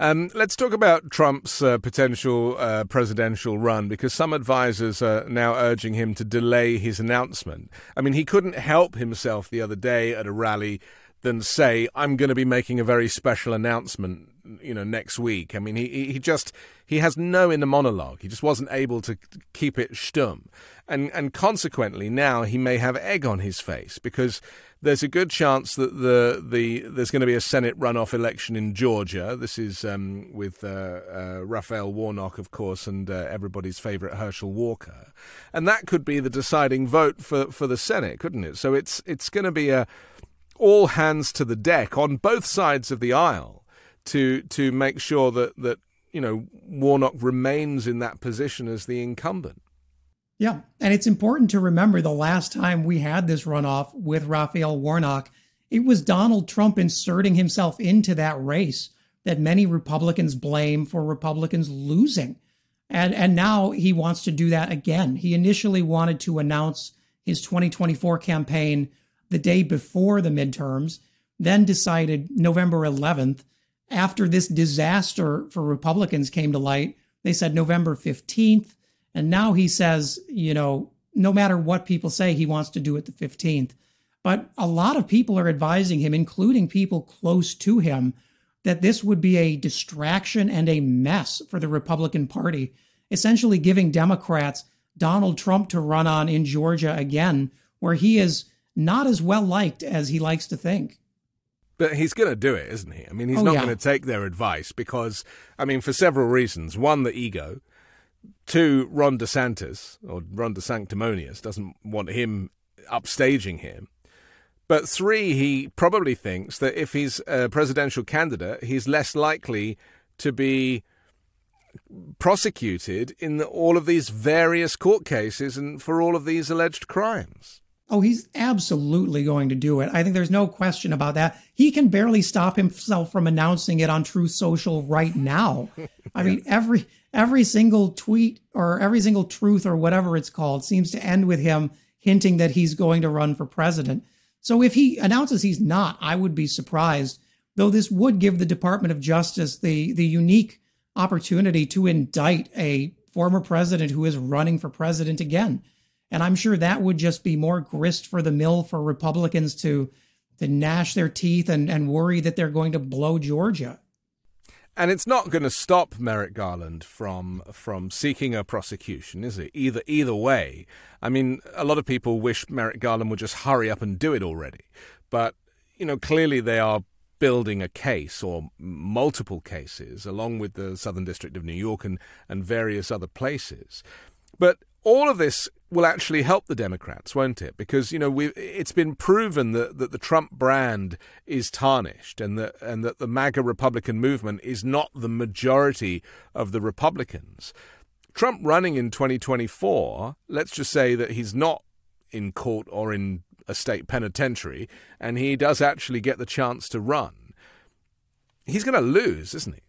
Um, let's talk about Trump's uh, potential uh, presidential run because some advisors are now urging him to delay his announcement. I mean, he couldn't help himself the other day at a rally than say, I'm going to be making a very special announcement, you know, next week. I mean, he, he just, he has no inner monologue. He just wasn't able to keep it stum. And, and consequently, now he may have egg on his face because there's a good chance that the, the there's going to be a Senate runoff election in Georgia. This is um, with uh, uh, Raphael Warnock, of course, and uh, everybody's favorite Herschel Walker, and that could be the deciding vote for, for the Senate, couldn't it? So it's it's going to be a all hands to the deck on both sides of the aisle to to make sure that that you know Warnock remains in that position as the incumbent.
Yeah, and it's important to remember the last time we had this runoff with Raphael Warnock, it was Donald Trump inserting himself into that race that many Republicans blame for Republicans losing. And, and now he wants to do that again. He initially wanted to announce his 2024 campaign the day before the midterms, then decided November 11th. After this disaster for Republicans came to light, they said November 15th. And now he says, you know, no matter what people say, he wants to do it the 15th. But a lot of people are advising him, including people close to him, that this would be a distraction and a mess for the Republican Party, essentially giving Democrats Donald Trump to run on in Georgia again, where he is not as well liked as he likes to think.
But he's going to do it, isn't he? I mean, he's oh, not yeah. going to take their advice because, I mean, for several reasons. One, the ego. Two, Ron DeSantis, or Ron DeSanctimonious, doesn't want him upstaging him. But three, he probably thinks that if he's a presidential candidate, he's less likely to be prosecuted in all of these various court cases and for all of these alleged crimes.
Oh, he's absolutely going to do it. I think there's no question about that. He can barely stop himself from announcing it on Truth Social right now. I mean, every every single tweet or every single truth or whatever it's called seems to end with him hinting that he's going to run for president. So if he announces he's not, I would be surprised. Though this would give the Department of Justice the the unique opportunity to indict a former president who is running for president again. And I'm sure that would just be more grist for the mill for Republicans to to gnash their teeth and, and worry that they're going to blow Georgia.
And it's not going to stop Merrick Garland from from seeking a prosecution, is it? Either either way. I mean, a lot of people wish Merrick Garland would just hurry up and do it already. But, you know, clearly they are building a case or multiple cases along with the Southern District of New York and, and various other places. But all of this will actually help the Democrats, won't it? Because you know we it's been proven that, that the Trump brand is tarnished, and that and that the MAGA Republican movement is not the majority of the Republicans. Trump running in 2024, let's just say that he's not in court or in a state penitentiary, and he does actually get the chance to run. He's going to lose, isn't he?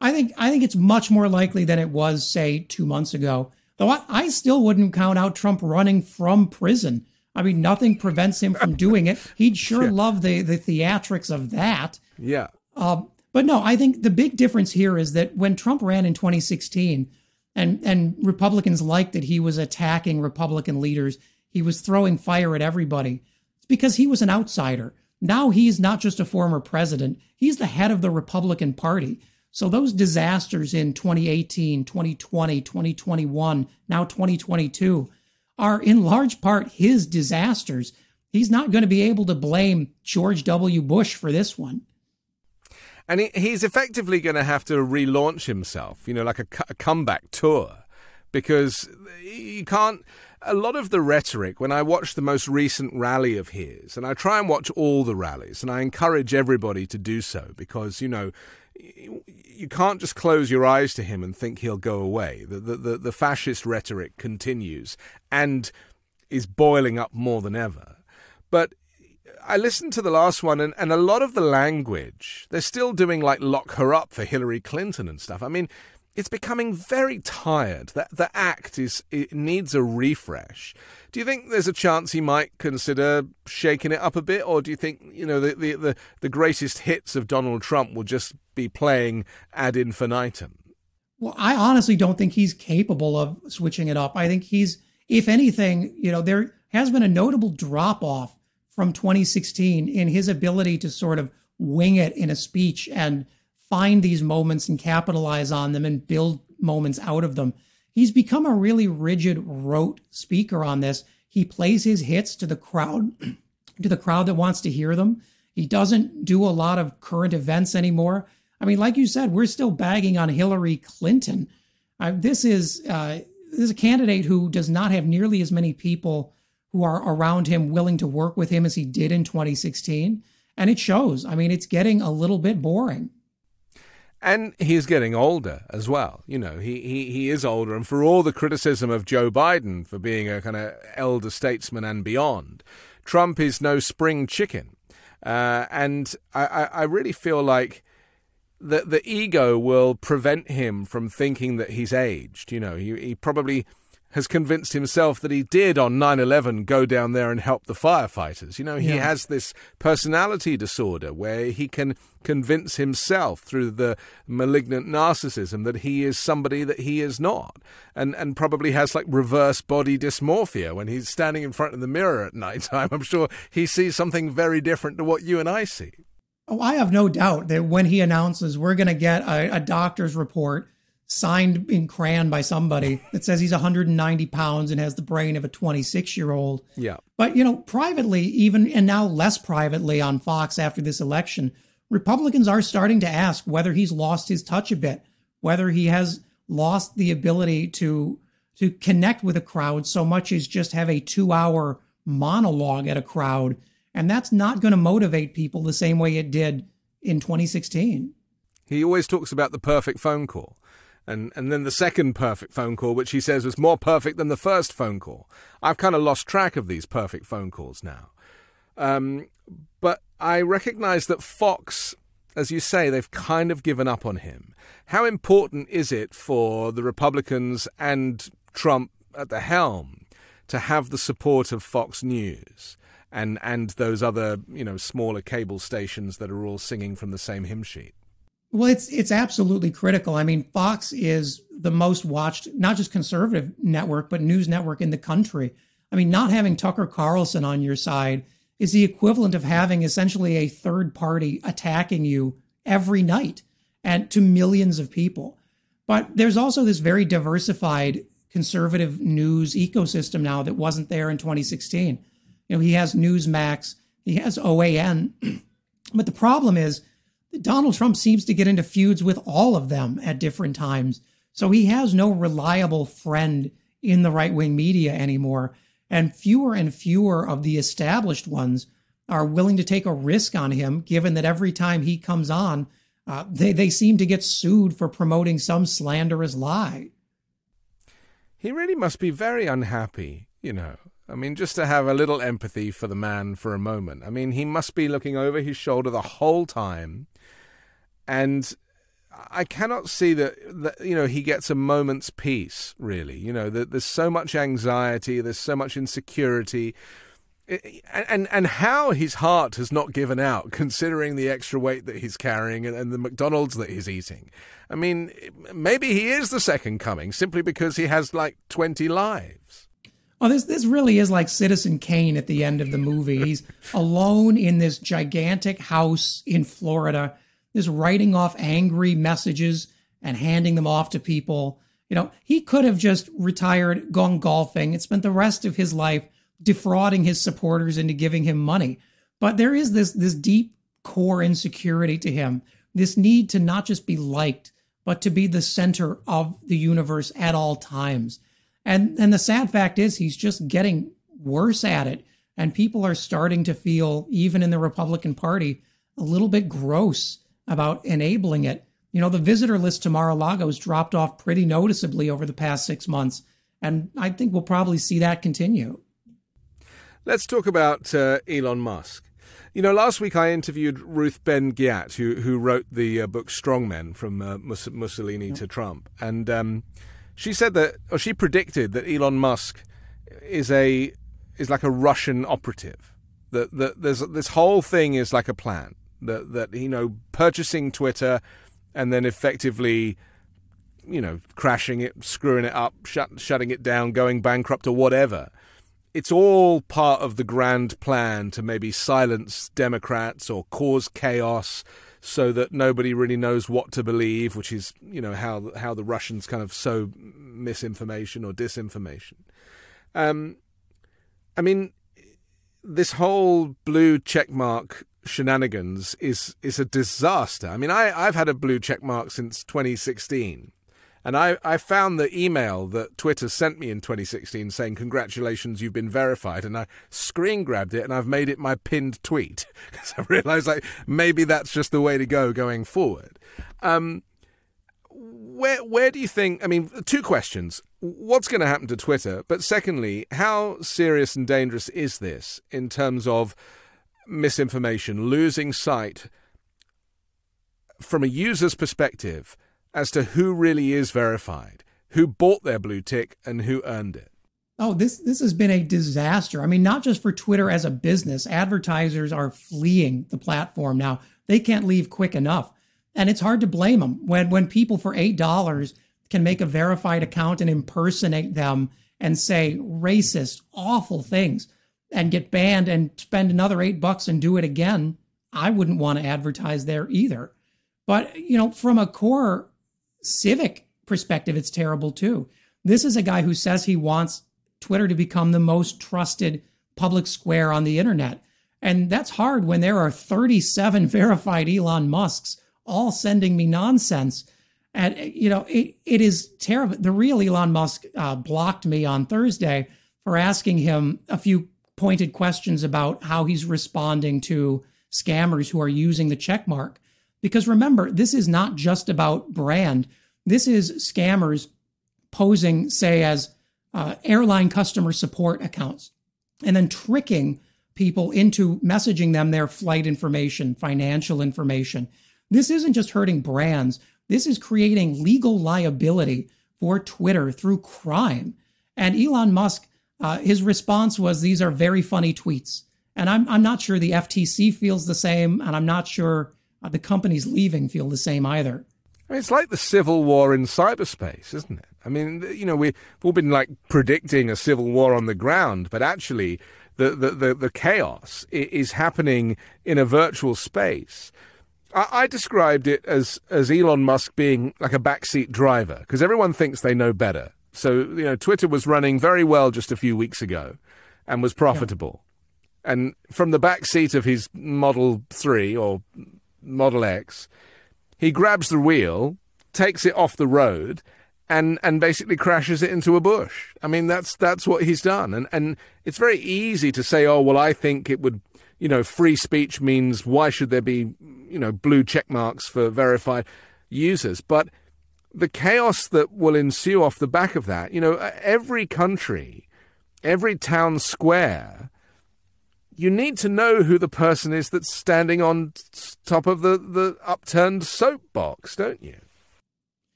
I think I think it's much more likely than it was, say, two months ago Though I, I still wouldn't count out Trump running from prison. I mean, nothing prevents him from doing it. He'd sure yeah. love the the theatrics of that.
Yeah.
Uh, but no, I think the big difference here is that when Trump ran in 2016, and and Republicans liked that he was attacking Republican leaders, he was throwing fire at everybody. It's because he was an outsider. Now he's not just a former president; he's the head of the Republican Party. So those disasters in 2018, 2020, 2021, now 2022 are in large part his disasters. He's not going to be able to blame George W. Bush for this one.
And he, he's effectively going to have to relaunch himself, you know, like a, a comeback tour, because you can't a lot of the rhetoric, when I watch the most recent rally of his, and I try and watch all the rallies, and I encourage everybody to do so because, you know, you can't just close your eyes to him and think he'll go away. The, the, the, the fascist rhetoric continues and is boiling up more than ever. But I listened to the last one, and, and a lot of the language, they're still doing like lock her up for Hillary Clinton and stuff. I mean, it's becoming very tired. That the act is it needs a refresh. Do you think there's a chance he might consider shaking it up a bit, or do you think you know the the the, the greatest hits of Donald Trump will just be playing ad infinitum?
Well, I honestly don't think he's capable of switching it up. I think he's, if anything, you know, there has been a notable drop off from 2016 in his ability to sort of wing it in a speech and find these moments and capitalize on them and build moments out of them. He's become a really rigid, rote speaker on this. He plays his hits to the crowd, to the crowd that wants to hear them. He doesn't do a lot of current events anymore. I mean, like you said, we're still bagging on Hillary Clinton. Uh, this is uh, this is a candidate who does not have nearly as many people who are around him willing to work with him as he did in 2016, and it shows. I mean, it's getting a little bit boring
and he's getting older as well. You know, he, he, he is older, and for all the criticism of Joe Biden for being a kind of elder statesman and beyond, Trump is no spring chicken. Uh, and I, I really feel like the the ego will prevent him from thinking that he's aged. You know, he he probably has convinced himself that he did on 9/11 go down there and help the firefighters. You know, he yeah. has this personality disorder where he can convince himself through the malignant narcissism that he is somebody that he is not. And and probably has like reverse body dysmorphia when he's standing in front of the mirror at night time. I'm sure he sees something very different to what you and I see.
Oh, I have no doubt that when he announces we're going to get a, a doctor's report signed in crayon by somebody that says he's 190 pounds and has the brain of a 26 year old.
Yeah.
But, you know, privately, even and now less privately on Fox after this election, Republicans are starting to ask whether he's lost his touch a bit, whether he has lost the ability to to connect with a crowd so much as just have a two hour monologue at a crowd. And that's not going to motivate people the same way it did in 2016.
He always talks about the perfect phone call and and then the second perfect phone call, which he says was more perfect than the first phone call. I've kind of lost track of these perfect phone calls now. Um, but I recognize that Fox, as you say, they've kind of given up on him. How important is it for the Republicans and Trump at the helm to have the support of Fox News? And, and those other, you know, smaller cable stations that are all singing from the same hymn sheet.
Well, it's it's absolutely critical. I mean, Fox is the most watched, not just conservative network, but news network in the country. I mean, not having Tucker Carlson on your side is the equivalent of having essentially a third party attacking you every night and to millions of people. But there's also this very diversified conservative news ecosystem now that wasn't there in 2016. You know, he has Newsmax, he has OAN. but the problem is Donald Trump seems to get into feuds with all of them at different times. So he has no reliable friend in the right wing media anymore. And fewer and fewer of the established ones are willing to take a risk on him, given that every time he comes on, uh, they, they seem to get sued for promoting some slanderous lie.
He really must be very unhappy, you know. I mean, just to have a little empathy for the man for a moment. I mean, he must be looking over his shoulder the whole time and I cannot see that, that you know he gets a moment's peace. Really, you know, that there's so much anxiety, there's so much insecurity, and, and how his heart has not given out, considering the extra weight that he's carrying and, and the McDonald's that he's eating. I mean, maybe he is the second coming simply because he has like twenty lives.
Oh, this this really is like Citizen Kane at the end of the movie. He's alone in this gigantic house in Florida is writing off angry messages and handing them off to people. You know, he could have just retired, gone golfing, and spent the rest of his life defrauding his supporters into giving him money. But there is this this deep core insecurity to him, this need to not just be liked, but to be the center of the universe at all times. And and the sad fact is he's just getting worse at it. And people are starting to feel, even in the Republican Party, a little bit gross about enabling it. You know, the visitor list to Mar-a-Lago has dropped off pretty noticeably over the past six months, and I think we'll probably see that continue.
Let's talk about uh, Elon Musk. You know, last week I interviewed Ruth Ben-Ghiat, who who wrote the uh, book Strongmen from uh, Mussolini to Trump, and um, she said that, or she predicted that Elon Musk is a is like a Russian operative. That that there's this whole thing is like a plan that that you know purchasing Twitter and then effectively you know crashing it, screwing it up, shut, shutting it down, going bankrupt or whatever. It's all part of the grand plan to maybe silence Democrats or cause chaos so that nobody really knows what to believe, which is you know how how the Russians kind of sow misinformation or disinformation. Um, I mean, this whole blue checkmark shenanigans is is a disaster. I mean, I I've had a blue check mark since 2016. And I, I found the email that Twitter sent me in 2016 saying, Congratulations, you've been verified. And I screen grabbed it and I've made it my pinned tweet because I realized like maybe that's just the way to go going forward. Um, where where do you think? I mean, two questions. What's going to happen to Twitter? But secondly, how serious and dangerous is this in terms of misinformation, losing sight from a user's perspective as to who really is verified, who bought their blue tick, and who earned it.
Oh, this this has been a disaster. I mean, not just for Twitter as a business. Advertisers are fleeing the platform now. They can't leave quick enough. And it's hard to blame them when when people for $8 can make a verified account and impersonate them and say racist, awful things and get banned and spend another 8 bucks and do it again. I wouldn't want to advertise there either. But, you know, from a core civic perspective, it's terrible too. This is a guy who says he wants Twitter to become the most trusted public square on the internet. And that's hard when there are 37 verified Elon Musks all sending me nonsense. And, you know, it, it is terrible. The real Elon Musk uh, blocked me on Thursday for asking him a few pointed questions about how he's responding to scammers who are using the check mark. Because remember, this is not just about brand. This is scammers posing, say, as uh, airline customer support accounts and then tricking people into messaging them their flight information, financial information. This isn't just hurting brands, this is creating legal liability for Twitter through crime. And Elon Musk, uh, his response was these are very funny tweets. And I'm, I'm not sure the FTC feels the same, and I'm not sure uh, the companies leaving feel the same either.
I mean, it's like the civil war in cyberspace, isn't it? I mean, you know, we've all been like predicting a civil war on the ground, but actually, the, the, the, the chaos is happening in a virtual space. I, I described it as, as Elon Musk being like a backseat driver because everyone thinks they know better. So, you know, Twitter was running very well just a few weeks ago and was profitable. Yeah. And from the back seat of his Model 3 or Model X, he grabs the wheel, takes it off the road, and and basically crashes it into a bush. I mean, that's that's what he's done, and and it's very easy to say, oh well, I think it would, you know, free speech means why should there be, you know, blue check marks for verified users, but the chaos that will ensue off the back of that, you know, uh, every country, every town square you need to know who the person is that's standing on top of the, the upturned soapbox, don't you?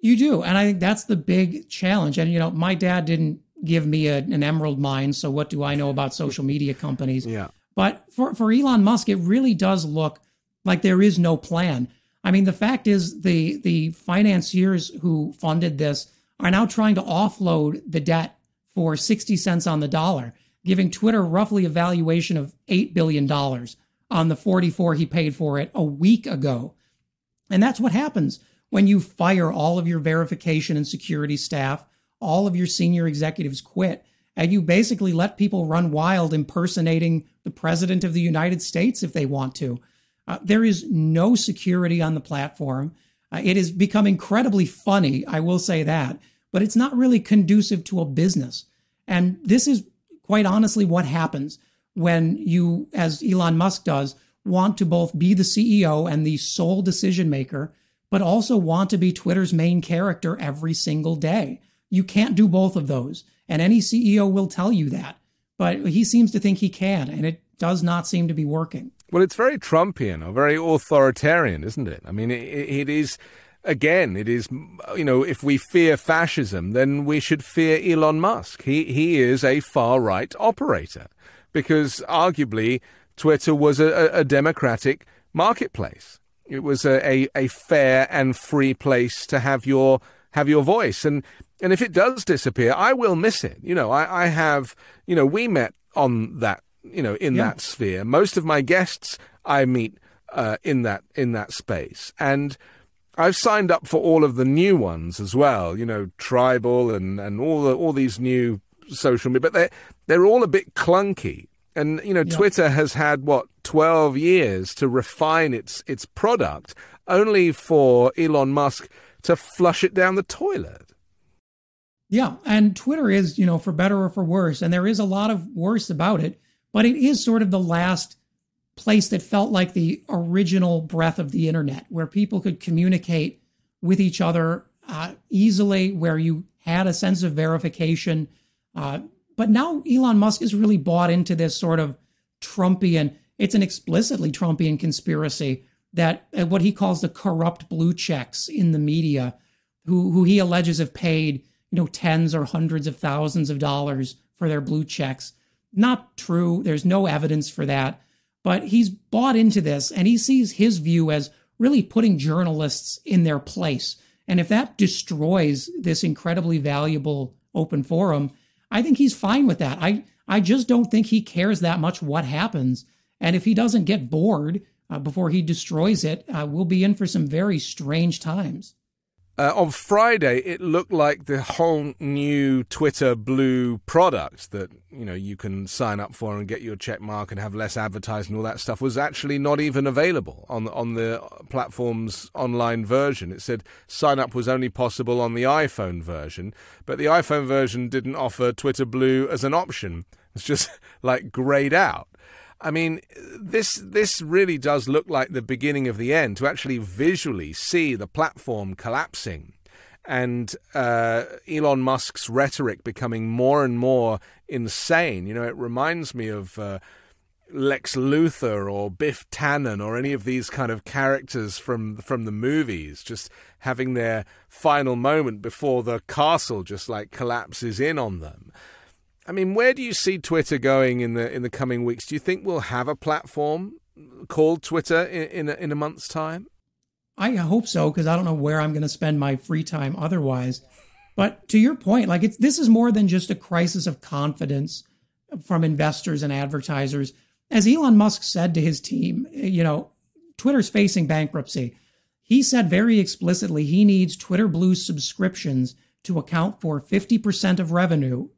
You do. And I think that's the big challenge. And, you know, my dad didn't give me a, an emerald mine. So what do I know about social media companies?
Yeah.
But for, for Elon Musk, it really does look like there is no plan. I mean, the fact is the the financiers who funded this are now trying to offload the debt for 60 cents on the dollar giving Twitter roughly a valuation of $8 billion on the 44 he paid for it a week ago. And that's what happens when you fire all of your verification and security staff, all of your senior executives quit, and you basically let people run wild impersonating the president of the United States if they want to. Uh, there is no security on the platform. Uh, it has become incredibly funny, I will say that, but it's not really conducive to a business. And this is quite honestly what happens when you, as Elon Musk does, want to both be the CEO and the sole decision maker, but also want to be Twitter's main character every single day. You can't do both of those. And any CEO will tell you that. But he seems to think he can, and it does not seem to be working.
Well, it's very Trumpian or very authoritarian, isn't it? I mean, it, it is again, it is, you know, if we fear fascism, then we should fear Elon Musk. He, he is a far right operator because arguably Twitter was a, a democratic marketplace. It was a, a, a, fair and free place to have your have your voice. And and if it does disappear, I will miss it. You know, I, I have you know, we met on that, you know, in yeah. that sphere. Most of my guests I meet uh, in that in that space. And I've signed up for all of the new ones as well. You know, Tribel and and all the, all these new social media, but they they're all a bit clunky. And you know, yeah. Twitter has had what twelve years to refine its its product, only for Elon Musk to flush it down the toilet.
Yeah, and Twitter is, you know, for better or for worse, and there is a lot of worse about it, but it is sort of the last place that felt like the original breath of the internet, where people could communicate with each other uh, easily, where you had a sense of verification. Uh, but now Elon Musk has really bought into this sort of Trumpian, it's an explicitly Trumpian conspiracy that uh, what he calls the corrupt blue checks in the media, who who he alleges have paid you know tens or hundreds of thousands of dollars for their blue checks. Not true. There's no evidence for that. But he's bought into this and he sees his view as really putting journalists in their place. And if that destroys this incredibly valuable open forum, I think he's fine with that. I, I just don't think he cares that much what happens. And if he doesn't get bored uh, before he destroys it, uh, we'll be in for some very strange times.
Uh, on Friday, it looked like the whole new Twitter Blue product that you know you can sign up for and get your check mark and have less advertising and all that stuff was actually not even available on on the platform's online version. It said sign up was only possible on the iPhone version, but the iPhone version didn't offer Twitter Blue as an option. It's just like grayed out. I mean, this this really does look like the beginning of the end. To actually visually see the platform collapsing, and uh, Elon Musk's rhetoric becoming more and more insane. You know, it reminds me of. Uh, Lex Luthor or Biff Tannen or any of these kind of characters from from the movies just having their final moment before the castle just like collapses in on them. I mean, where do you see Twitter going in the in the coming weeks? Do you think we'll have a platform called Twitter in in a, in a month's time?
I hope so because I don't know where I'm going to spend my free time otherwise. But to your point, like it's this is more than just a crisis of confidence from investors and advertisers. As Elon Musk said to his team, you know, Twitter's facing bankruptcy. He said very explicitly he needs Twitter Blue subscriptions to account for 50% of revenue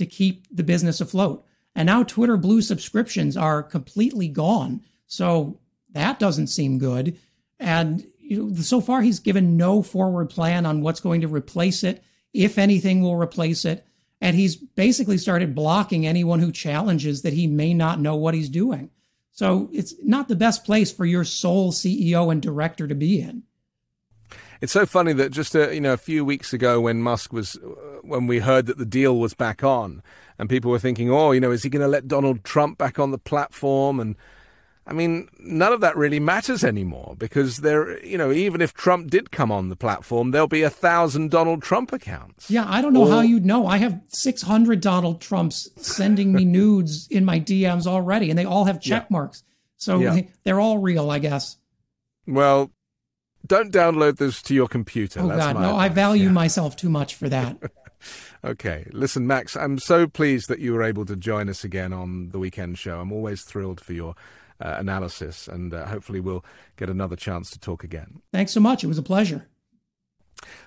to keep the business afloat. And now Twitter Blue subscriptions are completely gone. So that doesn't seem good. And you know, so far, he's given no forward plan on what's going to replace it, if anything will replace it. And he's basically started blocking anyone who challenges that he may not know what he's doing. So it's not the best place for your sole CEO and director to be in.
It's so funny that just a, you know a few weeks ago when Musk was uh, when we heard that the deal was back on and people were thinking, "Oh, you know, is he going to let Donald Trump back on the platform?" and I mean, none of that really matters anymore because there, you know, even if Trump did come on the platform, there'll be a thousand Donald Trump accounts.
Yeah, I don't know or, how you'd know. I have 600 Donald Trumps sending me nudes in my DMs already, and they all have check yeah. marks. So yeah. they're all real, I guess.
Well, don't download this to your computer.
Oh
That's
God, no! Advice. I value yeah. myself too much for that.
okay, listen, Max. I'm so pleased that you were able to join us again on the weekend show. I'm always thrilled for your uh, analysis, and uh, hopefully we'll get another chance to talk again.
Thanks so much. It was a pleasure.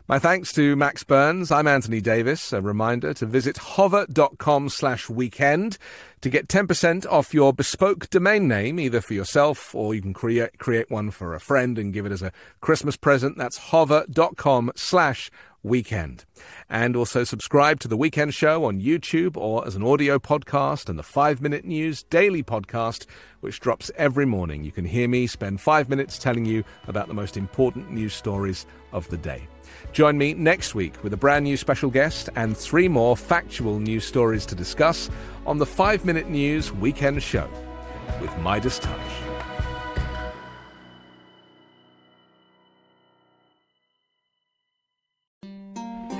My thanks to Max Burns. I'm Anthony Davis. A reminder to visit hover.com slash weekend to get 10% off your bespoke domain name, either for yourself or you can create, create one for a friend and give it as a Christmas present. That's hover.com slash weekend. And also subscribe to The Weekend Show on YouTube or as an audio podcast and the 5 Minute News daily podcast, which drops every morning. You can hear me spend five minutes telling you about the most important news stories of the day. Join me next week with a brand new special guest and three more factual news stories to discuss on the 5 Minute News Weekend Show with Midas Touch.